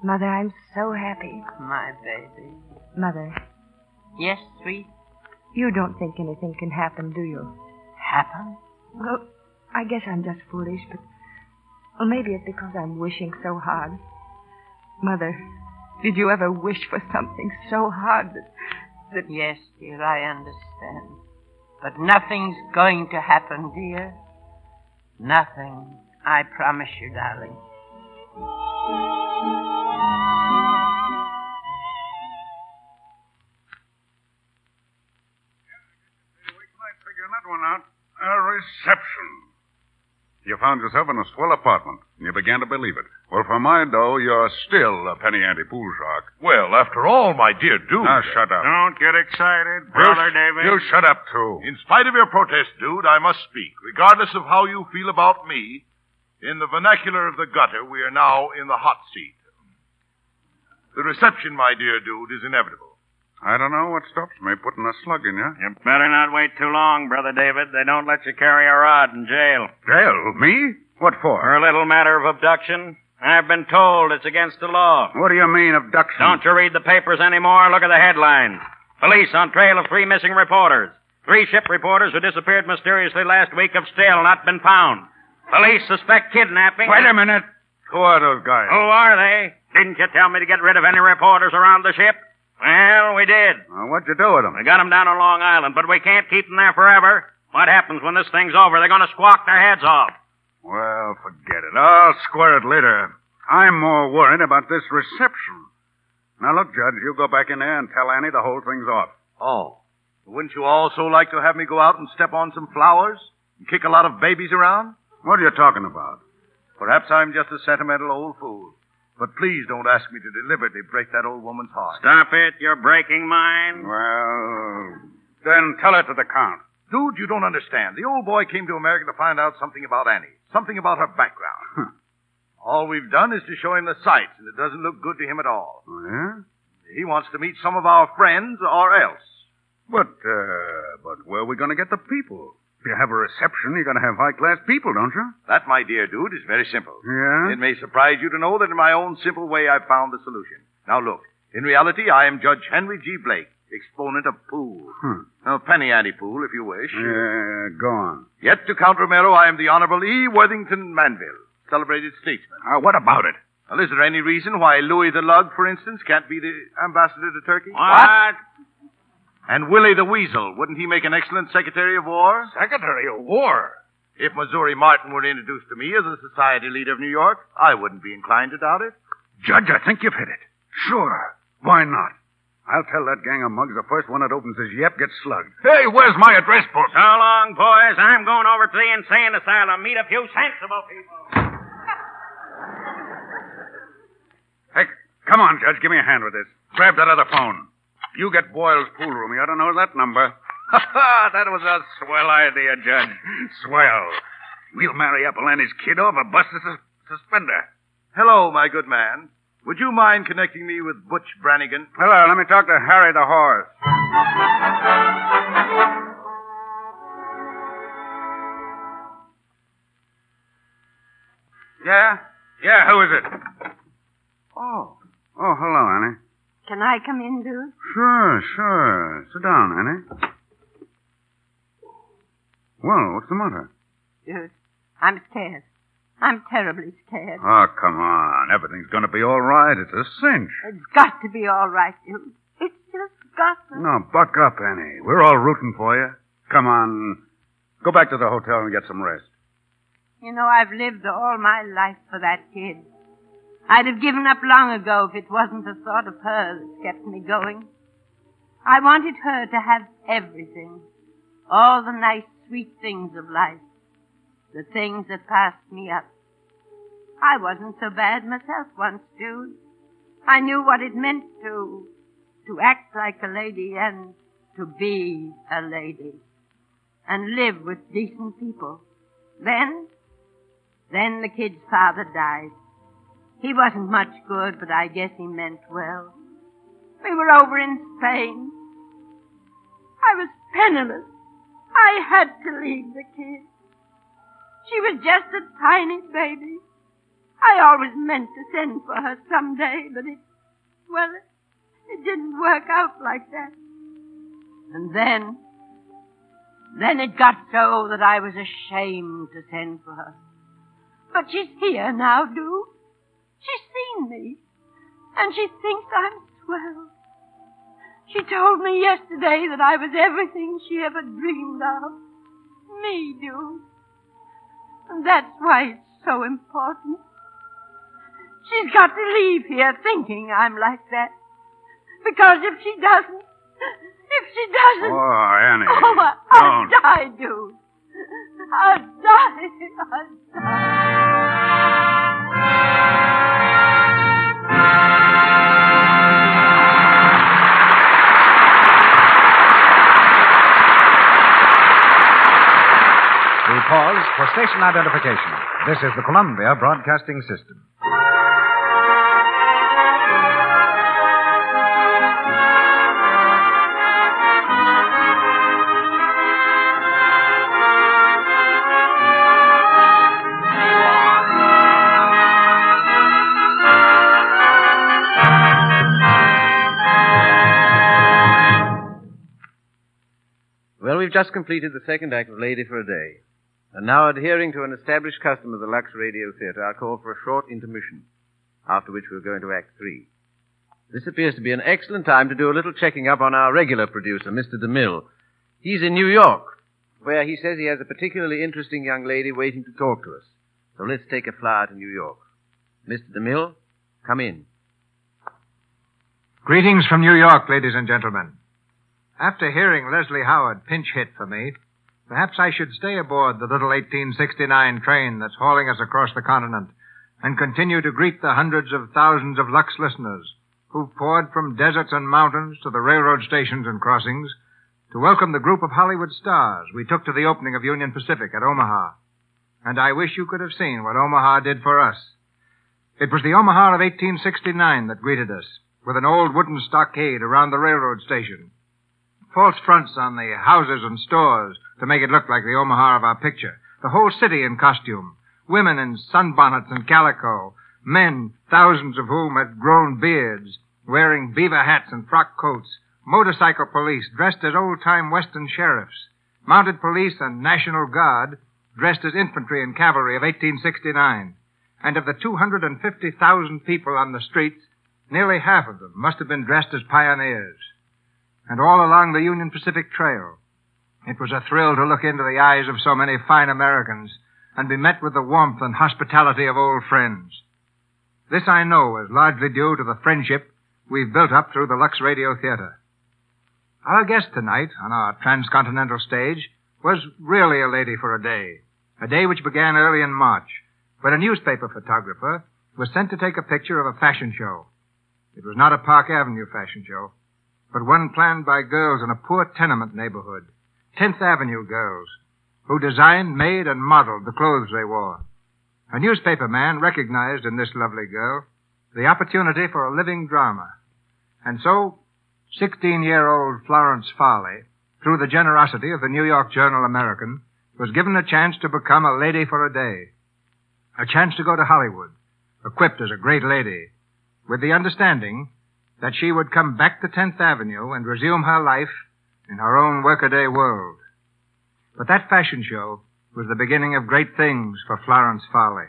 Mother, I'm so happy. My baby. Mother, Yes, sweet. you don't think anything can happen, do you? Happen? Well, I guess I'm just foolish, but well, maybe it's because I'm wishing so hard. Mother, did you ever wish for something so hard that, that Yes, dear, I understand. But nothing's going to happen, dear. Nothing. I promise you, darling. Figure that one out. A reception. You found yourself in a swell apartment, and you began to believe it. Well, for my dough, you're still a penny ante pool shark. Well, after all, my dear dude. Now, shut up. Don't get excited, You brother sh- David. You shut up, too. In spite of your protest, dude, I must speak. Regardless of how you feel about me, in the vernacular of the gutter, we are now in the hot seat. The reception, my dear dude, is inevitable. I don't know what stops me putting a slug in you. You better not wait too long, brother David. They don't let you carry a rod in jail. Jail? Me? What for? For a little matter of abduction. I've been told it's against the law. What do you mean, abduction? Don't you read the papers anymore? Look at the headlines. Police on trail of three missing reporters. Three ship reporters who disappeared mysteriously last week have still not been found. Police suspect kidnapping. Wait a minute. Who are those guys? Who are they? Didn't you tell me to get rid of any reporters around the ship? Well, we did. Well, what'd you do with them? We got them down on Long Island, but we can't keep them there forever. What happens when this thing's over? They're going to squawk their heads off. Well, forget it. I'll square it later. I'm more worried about this reception. Now, look, Judge, you go back in there and tell Annie the whole thing's off. Oh. Wouldn't you also like to have me go out and step on some flowers? And kick a lot of babies around? What are you talking about? Perhaps I'm just a sentimental old fool. But please don't ask me to deliberately break that old woman's heart. Stop it. You're breaking mine. Well, then tell it to the Count. Dude, you don't understand. The old boy came to America to find out something about Annie. Something about her background. all we've done is to show him the sights, and it doesn't look good to him at all. Oh, yeah? He wants to meet some of our friends or else. But, uh, but where are we going to get the people? If you have a reception, you're going to have high-class people, don't you? That, my dear dude, is very simple. Yeah? It may surprise you to know that in my own simple way I've found the solution. Now look, in reality I am Judge Henry G. Blake, exponent of pool. Hmm. Now, penny ante pool, if you wish. Yeah, go on. Yet to Count Romero I am the Honorable E. Worthington Manville, celebrated statesman. Uh, what about it? Well, is there any reason why Louis the Lug, for instance, can't be the ambassador to Turkey? What? And Willie the Weasel, wouldn't he make an excellent Secretary of War? Secretary of War? If Missouri Martin were introduced to me as a society leader of New York, I wouldn't be inclined to doubt it. Judge, I think you've hit it. Sure. Why not? I'll tell that gang of mugs the first one that opens his yep gets slugged. Hey, where's my address book? So long, boys. I'm going over to the insane asylum, meet a few sensible people. Hey, come on, Judge. Give me a hand with this. Grab that other phone. You get Boyle's pool room. You ought to know that number. Ha ha! That was a swell idea, Judge. Swell. We'll marry Apple Annie's kid off a bust a sus- suspender. Hello, my good man. Would you mind connecting me with Butch Brannigan? Hello, let me talk to Harry the horse. Yeah? Yeah, who is it? Oh. Oh, hello, Annie. Can I come in, dude? Sure, sure. Sit down, Annie. Well, what's the matter? Dude, I'm scared. I'm terribly scared. Oh, come on. Everything's going to be all right. It's a cinch. It's got to be all right, dude. It's just got to. No, buck up, Annie. We're all rooting for you. Come on. Go back to the hotel and get some rest. You know, I've lived all my life for that kid. I'd have given up long ago if it wasn't the thought of her that kept me going. I wanted her to have everything. All the nice, sweet things of life. The things that passed me up. I wasn't so bad myself once, Jude. I knew what it meant to, to act like a lady and to be a lady and live with decent people. Then, then the kid's father died. He wasn't much good, but I guess he meant well. We were over in Spain. I was penniless. I had to leave the kid. She was just a tiny baby. I always meant to send for her someday, but it, well, it didn't work out like that. And then, then it got so that I was ashamed to send for her. But she's here now, Duke. She's seen me, and she thinks I'm swell. She told me yesterday that I was everything she ever dreamed of. Me, do. And that's why it's so important. She's got to leave here thinking I'm like that. Because if she doesn't, if she doesn't. Oh, Annie. Oh, I'll Don't. die, dude. I'll die. I'll die. Station identification. This is the Columbia Broadcasting System. Well, we've just completed the second act of Lady for a Day. And now, adhering to an established custom of the Lux Radio Theatre, I'll call for a short intermission, after which we'll go into Act Three. This appears to be an excellent time to do a little checking up on our regular producer, Mr. DeMille. He's in New York, where he says he has a particularly interesting young lady waiting to talk to us. So let's take a flyer to New York. Mr. DeMille, come in. Greetings from New York, ladies and gentlemen. After hearing Leslie Howard pinch hit for me, perhaps I should stay aboard the little 1869 train that's hauling us across the continent and continue to greet the hundreds of thousands of Lux listeners who've poured from deserts and mountains to the railroad stations and crossings to welcome the group of Hollywood stars we took to the opening of Union Pacific at Omaha. And I wish you could have seen what Omaha did for us. It was the Omaha of 1869 that greeted us, with an old wooden stockade around the railroad station. False fronts on the houses and stores to make it look like the Omaha of our picture. The whole city in costume. Women in sunbonnets and calico. Men, thousands of whom had grown beards, wearing beaver hats and frock coats. Motorcycle police dressed as old-time Western sheriffs. Mounted police and National Guard dressed as infantry and cavalry of 1869. And of the 250,000 people on the streets, nearly half of them must have been dressed as pioneers. And all along the Union Pacific Trail, it was a thrill to look into the eyes of so many fine Americans and be met with the warmth and hospitality of old friends. This I know is largely due to the friendship we've built up through the Lux Radio Theater. Our guest tonight on our transcontinental stage was really a lady for a day. A day which began early in March, when a newspaper photographer was sent to take a picture of a fashion show. It was not a Park Avenue fashion show, but one planned by girls in a poor tenement neighborhood, 10th Avenue girls, who designed, made, and modeled the clothes they wore. A newspaper man recognized in this lovely girl the opportunity for a living drama. And so, 16-year-old Florence Farley, through the generosity of the New York Journal American, was given a chance to become a lady for a day. A chance to go to Hollywood, equipped as a great lady, with the understanding that she would come back to 10th Avenue and resume her life in her own workaday world. But that fashion show was the beginning of great things for Florence Farley.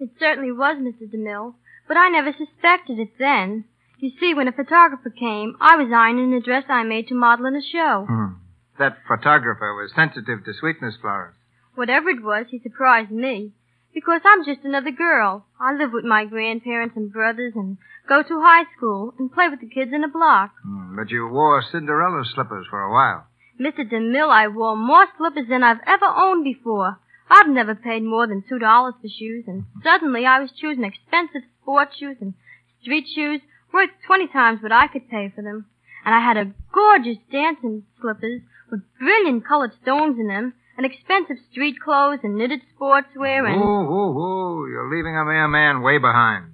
It certainly was, Mrs. DeMille, but I never suspected it then. You see, when a photographer came, I was ironing a dress I made to model in a show. Hmm. That photographer was sensitive to sweetness, Florence. Whatever it was, he surprised me. Because I'm just another girl. I live with my grandparents and brothers and go to high school and play with the kids in a block. Hmm, But you wore Cinderella slippers for a while. Mr. DeMille, I wore more slippers than I've ever owned before. I've never paid more than two dollars for shoes, and suddenly I was choosing expensive sport shoes and street shoes worth twenty times what I could pay for them. And I had a gorgeous dancing slippers with brilliant colored stones in them, and expensive street clothes and knitted sportswear and... Whoa, whoa, whoa. You're leaving a mere man way behind.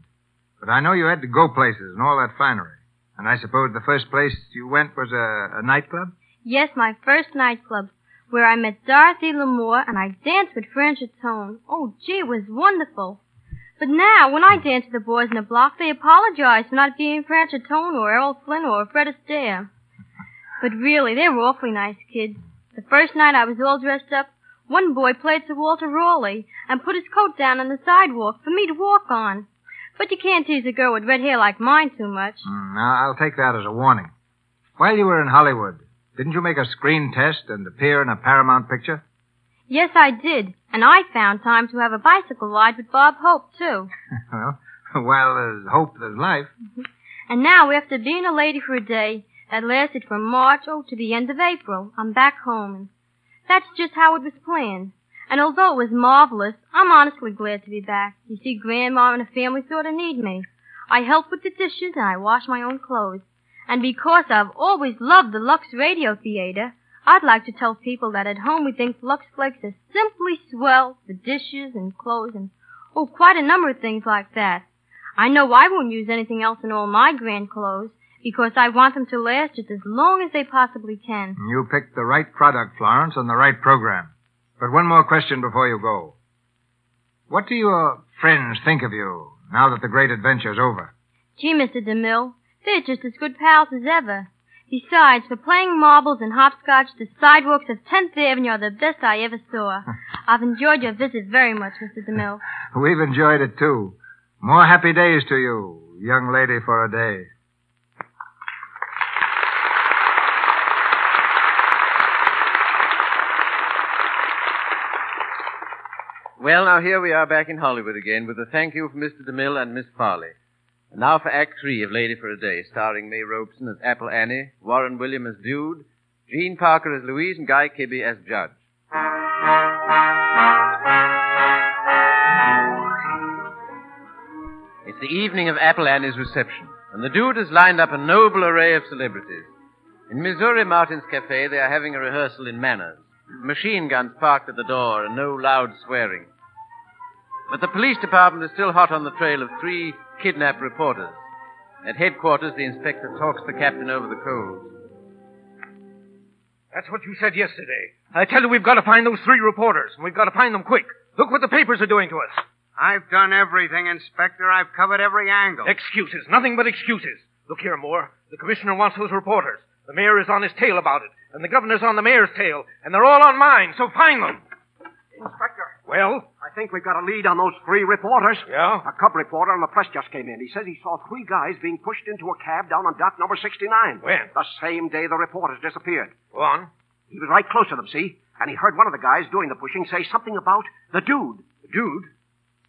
But I know you had to go places and all that finery. And I suppose the first place you went was a, a nightclub? Yes, my first nightclub, where I met Dorothy Lamour and I danced with Franchot Tone. Oh, gee, it was wonderful. But now, when I dance with the boys in the block, they apologize for not being Franchot Tone or Errol Flynn or Fred Astaire. But really, they were awfully nice kids. The first night I was all dressed up, one boy played Sir Walter Raleigh and put his coat down on the sidewalk for me to walk on. But you can't tease a girl with red hair like mine too much. Mm, I'll take that as a warning. While you were in Hollywood, didn't you make a screen test and appear in a Paramount picture? Yes, I did. And I found time to have a bicycle ride with Bob Hope, too. well, while there's hope, there's life. And now, after being a lady for a day, that lasted from March, oh, to the end of April, I'm back home. That's just how it was planned. And although it was marvelous, I'm honestly glad to be back. You see, Grandma and the family sort of need me. I help with the dishes and I wash my own clothes. And because I've always loved the Lux Radio Theater, I'd like to tell people that at home we think Lux Flakes are simply swell for dishes and clothes and, oh, quite a number of things like that. I know I won't use anything else in all my grand clothes because I want them to last just as long as they possibly can. You picked the right product, Florence, and the right program. But one more question before you go. What do your friends think of you now that the great adventure's over? Gee, Mr. DeMille, they're just as good pals as ever. Besides, for playing marbles and hopscotch, the sidewalks of 10th Avenue are the best I ever saw. I've enjoyed your visit very much, Mr. DeMille. We've enjoyed it, too. More happy days to you, young lady for a day. Well, now here we are back in Hollywood again with a thank you from Mr. DeMille and Miss Farley. And now for Act Three of Lady for a Day, starring May Robson as Apple Annie, Warren William as Dude, Jean Parker as Louise, and Guy Kibbee as Judge. It's the evening of Apple Annie's reception, and the Dude has lined up a noble array of celebrities. In Missouri Martin's Cafe, they are having a rehearsal in manners. Machine guns parked at the door and no loud swearing. But the police department is still hot on the trail of three kidnapped reporters. At headquarters, the inspector talks the captain over the coals. That's what you said yesterday. I tell you, we've got to find those three reporters, and we've got to find them quick. Look what the papers are doing to us. I've done everything, Inspector. I've covered every angle. Excuses. Nothing but excuses. Look here, Moore. The commissioner wants those reporters. The mayor is on his tail about it, and the governor's on the mayor's tail, and they're all on mine, so find them. Inspector. Well? I think we've got a lead on those three reporters. Yeah? A cub reporter on the press just came in. He says he saw three guys being pushed into a cab down on dock number 69. When? The same day the reporters disappeared. Go on. He was right close to them, see? And he heard one of the guys doing the pushing say something about the dude. The dude?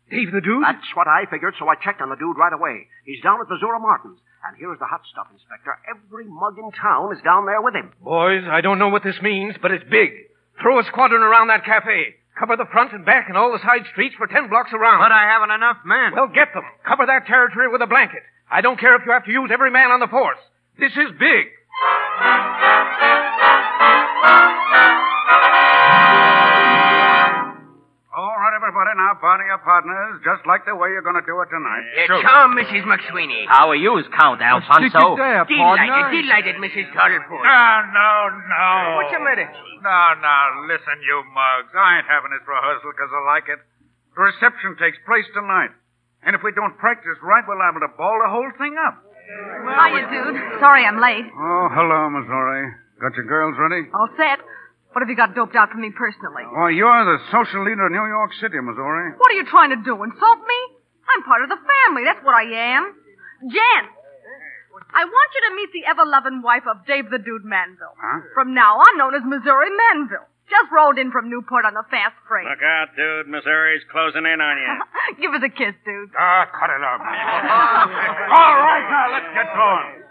Dave the dude? That's what I figured, so I checked on the dude right away. He's down at Missouri Martin's. And here's the hot stuff, Inspector. Every mug in town is down there with him. Boys, I don't know what this means, but it's big. Throw a squadron around that cafe. Cover the front and back and all the side streets for ten blocks around. But I haven't enough men. Well, get them. Cover that territory with a blanket. I don't care if you have to use every man on the force. This is big. Everybody, now your partners, just like the way you're going to do it tonight. Uh, Come, Mrs. McSweeney. How are you, Count Alfonso? Delighted, delighted, Mrs. Tollerport. No, no, no. What's the matter? No, no, listen, you mugs. I ain't having this rehearsal because I like it. The reception takes place tonight. And if we don't practice right, we're liable to ball the whole thing up. Hiya, dude. Sorry I'm late. Oh, hello, Missouri. Got your girls ready? All set. What have you got doped out for me personally? Why, you're the social leader of New York City, Missouri. What are you trying to do? Insult me? I'm part of the family. That's what I am. Jan, I want you to meet the ever-loving wife of Dave the Dude Manville. Huh? From now on, known as Missouri Manville. Just rolled in from Newport on the fast freight. Look out, dude. Missouri's closing in on you. Give us a kiss, dude. Ah, cut it out. All right, now, let's get going.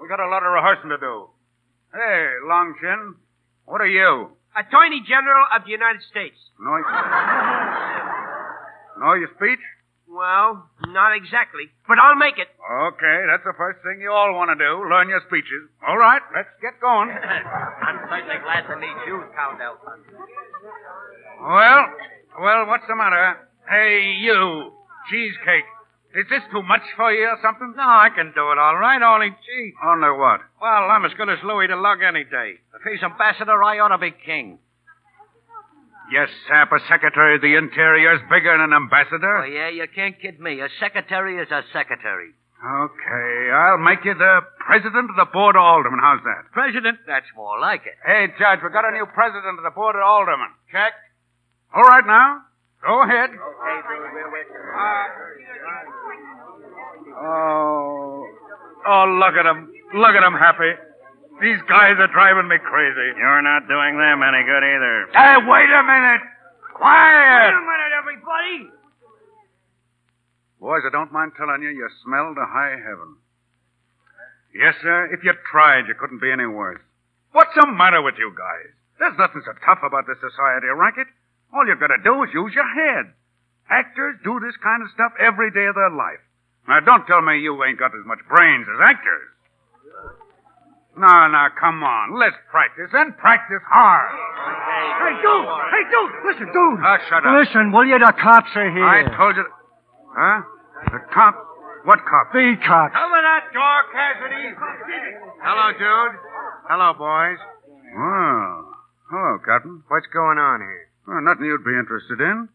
We got a lot of rehearsing to do. Hey, Longchin, what are you? Attorney General of the United States. No. know your speech? Well, not exactly, but I'll make it. Okay, that's the first thing you all want to do. Learn your speeches. All right, let's get going. I'm certainly glad to meet you, Count Alfonso. Well, well, what's the matter? Hey, you, cheesecake. Is this too much for you or something? No, I can do it all right, only gee. Only what? Well, I'm as good as Louis the Lug any day. If he's ambassador, I ought to be king. Yes, sap, a secretary of the interior is bigger than an ambassador. Oh, yeah, you can't kid me. A secretary is a secretary. Okay, I'll make you the president of the board of aldermen. How's that? President? That's more like it. Hey, Judge, we've got a new president of the board of aldermen. Check. All right now. Go ahead. Oh, oh, look at them. Look at them happy. These guys are driving me crazy. You're not doing them any good either. Hey, wait a minute. Quiet. Wait a minute, everybody. Boys, I don't mind telling you, you smell to high heaven. Yes, sir. If you tried, you couldn't be any worse. What's the matter with you guys? There's nothing so tough about this society racket. All you've got to do is use your head. Actors do this kind of stuff every day of their life. Now, don't tell me you ain't got as much brains as actors. Now, now, come on. Let's practice and practice hard. Hey, dude! Hey, dude! Listen, dude! Ah, shut up. Listen, will you? The cops are here. I told you. Huh? The cop? What cop? The cops. Cover that door, Cassidy. Hello, dude. Hello, boys. Well, hello, Captain. What's going on here? Well, nothing you'd be interested in.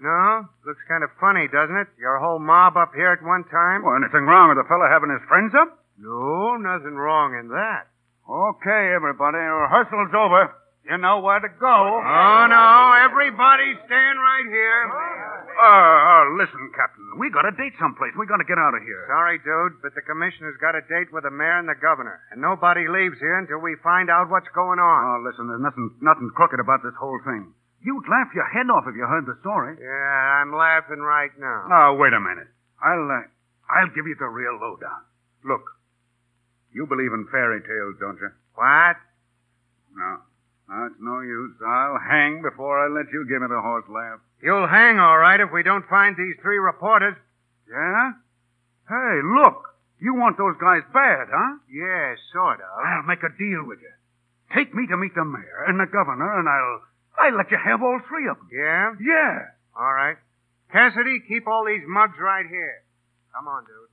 No? Looks kind of funny, doesn't it? Your whole mob up here at one time? Well, anything wrong with a fellow having his friends up? No, nothing wrong in that. Okay, everybody. Rehearsal's over. You know where to go. Oh, no. Everybody stand right here. Uh, uh, listen, Captain. We got a date someplace. We got to get out of here. Sorry, dude, but the commissioner's got a date with the mayor and the governor, and nobody leaves here until we find out what's going on. Oh, listen, there's nothing, nothing crooked about this whole thing. You'd laugh your head off if you heard the story. Yeah, I'm laughing right now. Oh, wait a minute. I'll, uh, I'll give you the real lowdown. Look, you believe in fairy tales, don't you? What? No. No, it's no use. I'll hang before I let you give me the horse laugh. You'll hang all right if we don't find these three reporters. Yeah? Hey, look. You want those guys bad, huh? Yeah, sort of. I'll make a deal with you. Take me to meet the mayor and the governor, and I'll I'll let you have all three of them. Yeah? Yeah. All right. Cassidy, keep all these mugs right here. Come on, dude.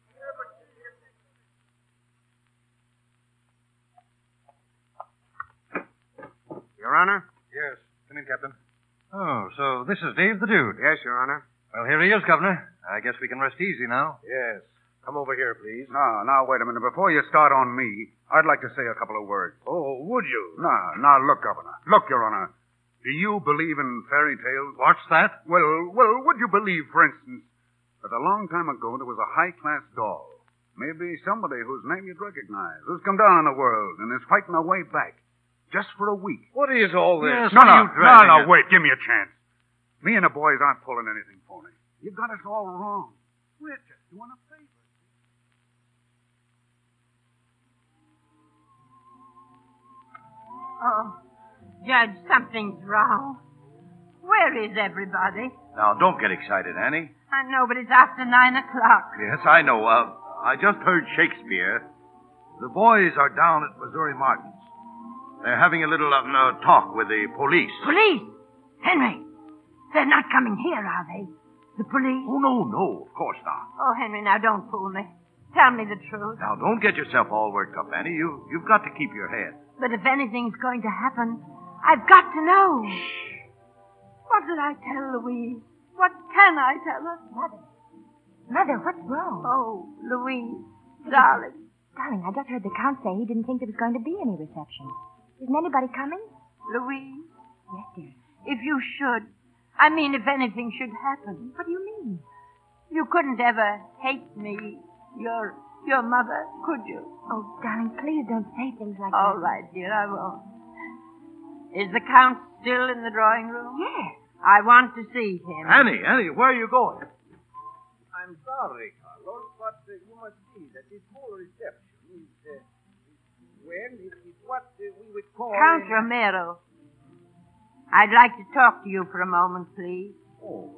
Your Honor? Yes. Come in, Captain. Oh, so this is Dave the Dude. Yes, Your Honor. Well, here he is, Governor. I guess we can rest easy now. Yes. Come over here, please. Now, now, wait a minute. Before you start on me, I'd like to say a couple of words. Oh, would you? Now, now, look, Governor. Look, Your Honor. Do you believe in fairy tales? What's that? Well, well, would you believe, for instance, that a long time ago there was a high-class doll, maybe somebody whose name you'd recognize, who's come down in the world and is fighting her way back, just for a week. What is all this? no, no, no, no, at? wait, give me a chance. Me and the boys aren't pulling anything phony. You've got us all wrong. We're just doing a favor. Oh, Judge, something's wrong. Where is everybody? Now, don't get excited, Annie. I know, but it's after nine o'clock. Yes, I know. Uh, I just heard Shakespeare. The boys are down at Missouri Martin's. They're having a little uh, uh, talk with the police. Police! Henry! They're not coming here, are they? The police? Oh, no, no, of course not. Oh, Henry, now don't fool me. Tell me the truth. Now, don't get yourself all worked up, Annie. You, you've got to keep your head. But if anything's going to happen, I've got to know. What did I tell Louise? What can I tell her? Mother. Mother, what's wrong? Oh, Louise, darling. Darling, I just heard the Count say he didn't think there was going to be any reception. Isn't anybody coming? Louise, Yes, dear. if you should, I mean, if anything should happen, What do you mean? you couldn't ever hate me, your your mother, could you? Oh, darling, please don't say things like All that. right, dear, I won't. Is the Count still in the drawing room? Yes. I want to see him. Annie, Annie, where are you going? I'm sorry, Carlos, but uh, you must see that this whole reception is, uh, is well, it is what uh, we would call. Count a- Romero. I'd like to talk to you for a moment, please. Oh,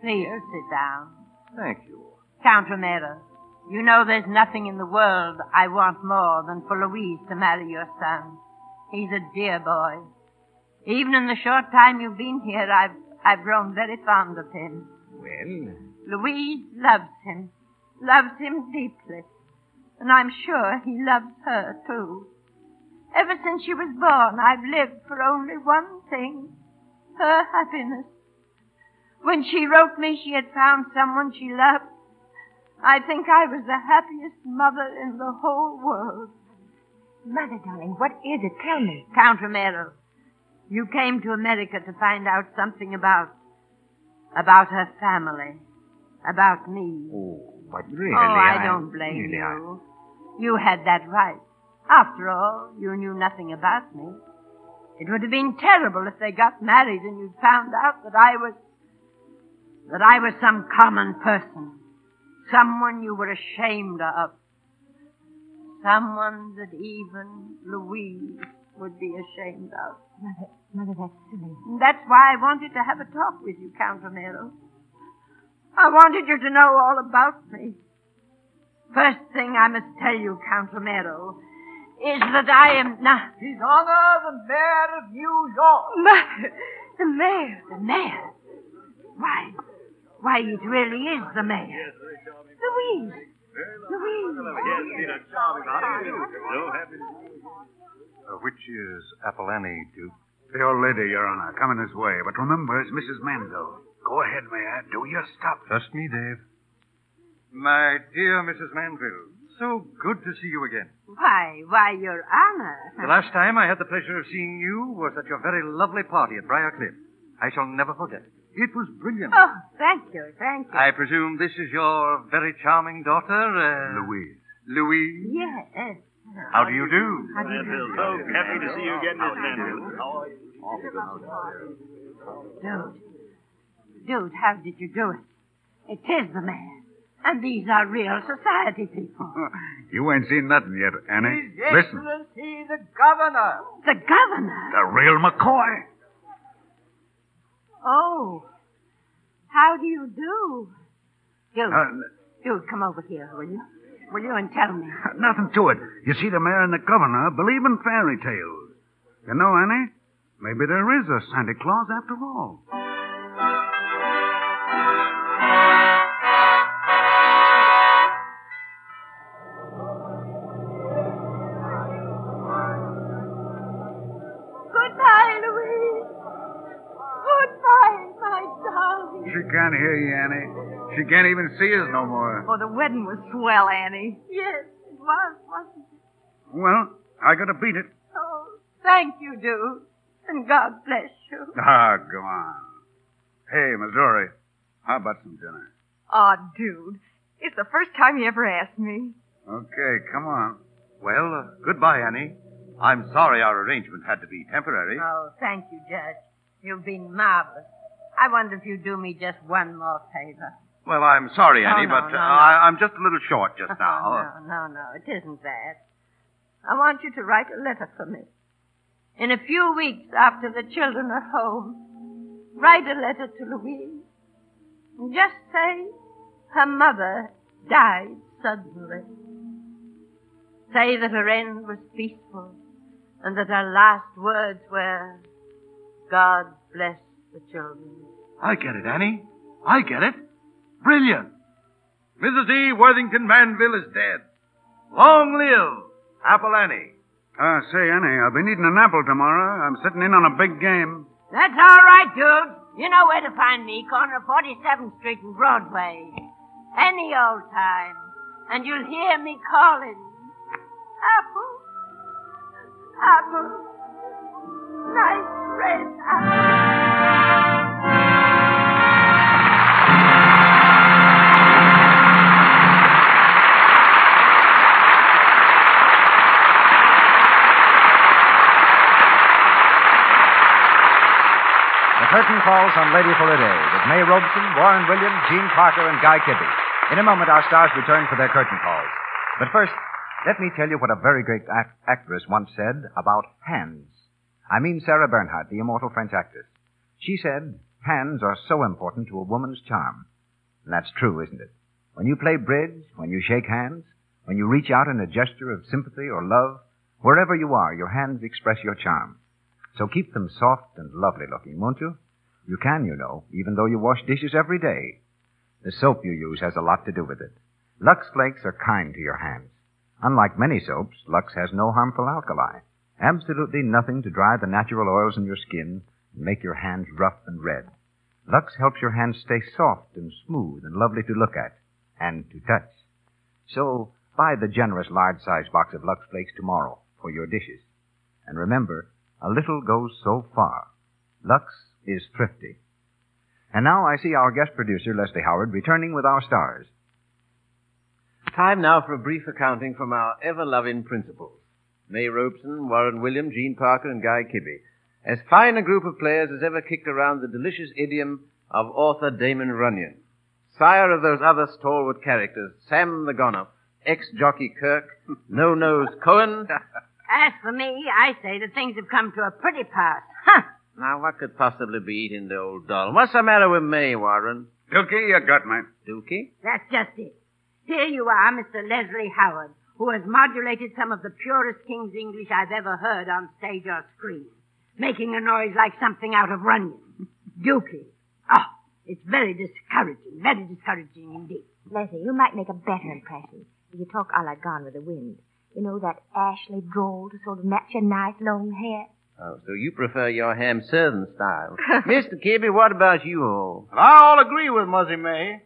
Please sit down. Thank you. Count Romero, you know there's nothing in the world I want more than for Louise to marry your son. He's a dear boy. Even in the short time you've been here, I've, I've grown very fond of him. Well, Louise loves him, loves him deeply. And I'm sure he loves her, too. Ever since she was born, I've lived for only one thing her happiness. When she wrote me she had found someone she loved, I think I was the happiest mother in the whole world. Mother, darling, what is it? Tell me. Count Romero, you came to America to find out something about, about her family, about me. Oh, but oh, really, oh, I, I don't blame really, you. You had that right. After all, you knew nothing about me. It would have been terrible if they got married and you'd found out that I was, that I was some common person. Someone you were ashamed of. Someone that even Louise would be ashamed of. Mother, Mother, that's silly. That's why I wanted to have a talk with you, Count Romero. I wanted you to know all about me. First thing I must tell you, Count Romero, is that I am not. His Honor, the Mayor of New York. Mother, the mayor. The mayor? Why, why, it really is the mayor. Louise. Louise. Uh, which is Apple Annie, Duke? The old lady, Your Honor, coming this way. But remember, it's Mrs. Manville. Go ahead, Mayor. Do your stuff. Trust me, Dave. My dear Mrs. Manville, so good to see you again. Why, why, Your Honor. The last time I had the pleasure of seeing you was at your very lovely party at Briarcliff. I shall never forget it. It was brilliant. Oh, thank you, thank you. I presume this is your very charming daughter, uh, Louise. Louise? Yes. How do you do? How do you do? So happy to see you again, Miss Manville. How are you? Dude. Dude, how did you do it? It is the man. And these are real society people. You ain't seen nothing yet, Annie. His Listen. Excellency, the Governor. The governor? The real McCoy. Oh. How do you do? Dude. Uh, Dude, come over here, will you? Will you and tell me? Nothing to it. You see, the mayor and the governor believe in fairy tales. You know, Annie, maybe there is a Santa Claus after all. Darling. She can't hear you, Annie. She can't even see us no more. Oh, the wedding was swell, Annie. Yes, it was, wasn't it? Well, I gotta beat it. Oh, thank you, dude. And God bless you. Ah, go on. Hey, Missouri, how about some dinner? Aw, dude. It's the first time you ever asked me. Okay, come on. Well, uh, goodbye, Annie. I'm sorry our arrangement had to be temporary. Oh, thank you, Judge. You've been marvelous. I wonder if you'd do me just one more favor. Well, I'm sorry, Oh, Annie, no, but uh, no, no. I, I'm just a little short just now. no, no, no, it isn't that. I want you to write a letter for me. In a few weeks after the children are home, write a letter to Louise. And just say her mother died suddenly. Say that her end was peaceful and that her last words were, God bless the children. I get it, Annie. I get it. Brilliant. Mrs. E. Worthington Manville is dead. Long live Apple Annie. Uh, say, Annie, I'll be needing an apple tomorrow. I'm sitting in on a big game. That's all right, dude. You know where to find me, corner of 47th Street and Broadway. Any old time. And you'll hear me calling. Apple. Apple. Nice red apple. Curtain falls on Lady for a Day with May Robson, Warren Williams, Jean Parker, and Guy Kibbee. In a moment, our stars return for their curtain calls. But first, let me tell you what a very great act- actress once said about hands. I mean Sarah Bernhardt, the immortal French actress. She said, hands are so important to a woman's charm. And that's true, isn't it? When you play bridge, when you shake hands, when you reach out in a gesture of sympathy or love, wherever you are, your hands express your charm. So keep them soft and lovely looking, won't you? You can, you know, even though you wash dishes every day. The soap you use has a lot to do with it. Lux Flakes are kind to your hands. Unlike many soaps, Lux has no harmful alkali. Absolutely nothing to dry the natural oils in your skin and make your hands rough and red. Lux helps your hands stay soft and smooth and lovely to look at and to touch. So buy the generous large size box of Lux Flakes tomorrow for your dishes. And remember, a little goes so far. Lux is thrifty. And now I see our guest producer, Leslie Howard, returning with our stars. Time now for a brief accounting from our ever-loving principals. May Robson, Warren William, Jean Parker, and Guy Kibbee. As fine a group of players as ever kicked around the delicious idiom of author Damon Runyon. Sire of those other stalwart characters, Sam the Gonoph, ex-jockey Kirk, No-Nose Cohen. As for me, I say that things have come to a pretty pass. Huh! Now, what could possibly be eating the old doll? What's the matter with me, Warren? Dookie, you got me. Dookie? That's just it. Here you are, Mr. Leslie Howard, who has modulated some of the purest King's English I've ever heard on stage or screen, making a noise like something out of Runyon. Dookie. Oh, it's very discouraging, very discouraging indeed. Leslie, you might make a better impression if you talk a la Gone with the Wind. You know that Ashley drawl to sort of match your nice long hair. Oh, so you prefer your ham southern style. Mr. Kibbee, what about you all? I all agree with Muzzy May.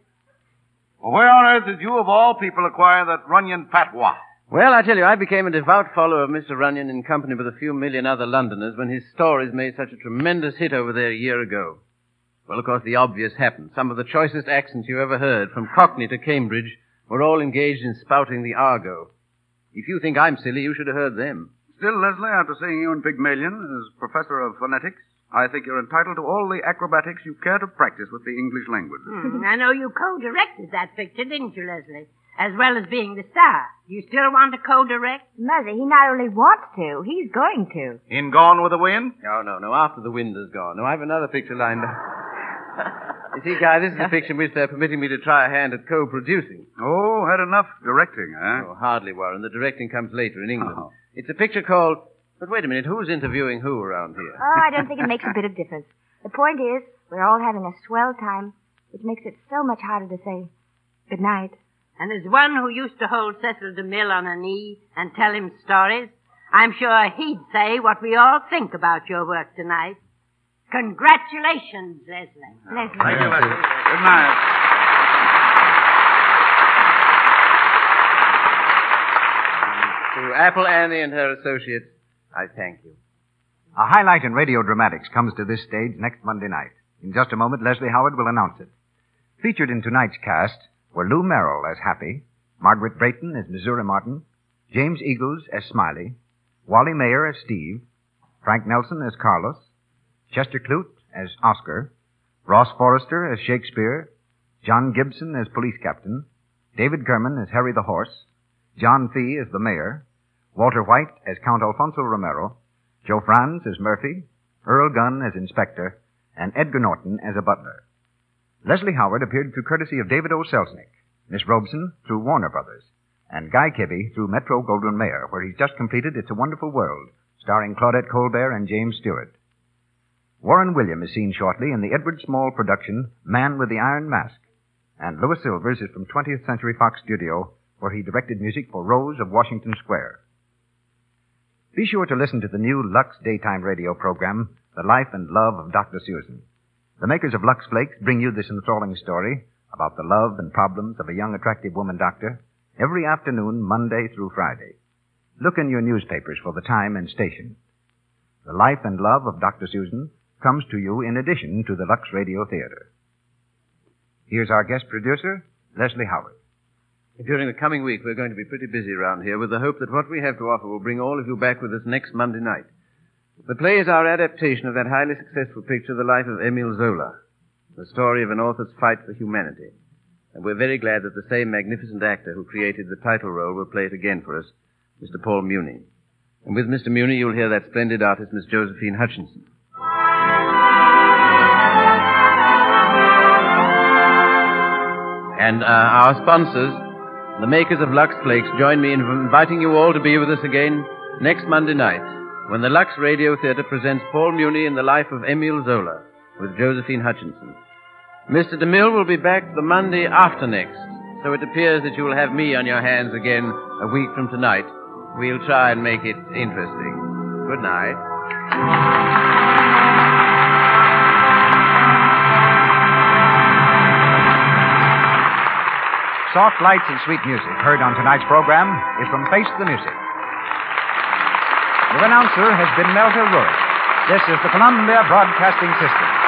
Well, where on earth did you, of all people, acquire that Runyon patois? Well, I tell you, I became a devout follower of Mr. Runyon in company with a few million other Londoners when his stories made such a tremendous hit over there a year ago. Well, of course, the obvious happened. Some of the choicest accents you ever heard, from Cockney to Cambridge, were all engaged in spouting the argot. If you think I'm silly, you should have heard them. Still, Leslie, after seeing you in Pygmalion as professor of phonetics, I think you're entitled to all the acrobatics you care to practice with the English language. Hmm, I know you co-directed that picture, didn't you, Leslie? As well as being the star. Do you still want to co-direct? Mother, he not only wants to, he's going to. In Gone with the Wind? No, no, no. After the wind has gone. No, I have another picture lined up. you see, Guy, this is a picture in which they're permitting me to try a hand at co-producing. Oh, had enough directing, eh? Oh, hardly, Warren. The directing comes later in England. Oh. It's a picture called. But wait a minute. Who's interviewing who around here? Oh, I don't think it makes a bit of difference. The point is, we're all having a swell time, which makes it so much harder to say good night. And as one who used to hold Cecil DeMille on a knee and tell him stories, I'm sure he'd say what we all think about your work tonight. Congratulations, Leslie. Leslie. Thank you, Leslie. Good night. To Apple Annie and her associates, I thank you. A highlight in radio dramatics comes to this stage next Monday night. In just a moment, Leslie Howard will announce it. Featured in tonight's cast were Lou Merrill as Happy, Margaret Brayton as Missouri Martin, James Eagles as Smiley, Wally Mayer as Steve, Frank Nelson as Carlos, Chester Clute as Oscar, Ross Forrester as Shakespeare, John Gibson as Police Captain, David Kerman as Harry the Horse, John Fee as the Mayor, Walter White as Count Alfonso Romero, Joe Franz as Murphy, Earl Gunn as Inspector, and Edgar Norton as a butler. Leslie Howard appeared through courtesy of David O. Selznick, Miss Robson through Warner Brothers, and Guy Kibbee through Metro Goldwyn Mayer, where he's just completed It's a Wonderful World, starring Claudette Colbert and James Stewart. Warren William is seen shortly in the Edward Small production Man with the Iron Mask, and Louis Silvers is from 20th Century Fox Studio, where he directed music for Rose of Washington Square. Be sure to listen to the new Lux daytime radio program, The Life and Love of Dr. Susan. The makers of Lux Flakes bring you this enthralling story about the love and problems of a young, attractive woman doctor every afternoon, Monday through Friday. Look in your newspapers for the time and station. The Life and Love of Dr. Susan comes to you in addition to the Lux Radio Theater. Here's our guest producer, Leslie Howard. During the coming week, we're going to be pretty busy around here with the hope that what we have to offer will bring all of you back with us next Monday night. The play is our adaptation of that highly successful picture, The Life of Emile Zola, the story of an author's fight for humanity. And we're very glad that the same magnificent actor who created the title role will play it again for us, Mr. Paul Muni. And with Mr. Muni, you'll hear that splendid artist, Miss Josephine Hutchinson. And uh, our sponsors, the makers of Lux Flakes, join me in inviting you all to be with us again next Monday night when the Lux Radio Theatre presents Paul Muni in the life of Emile Zola with Josephine Hutchinson. Mr. DeMille will be back the Monday after next, so it appears that you will have me on your hands again a week from tonight. We'll try and make it interesting. Good night. Soft lights and sweet music heard on tonight's program is from Face the Music. The announcer has been Melville Ruick. This is the Columbia Broadcasting System.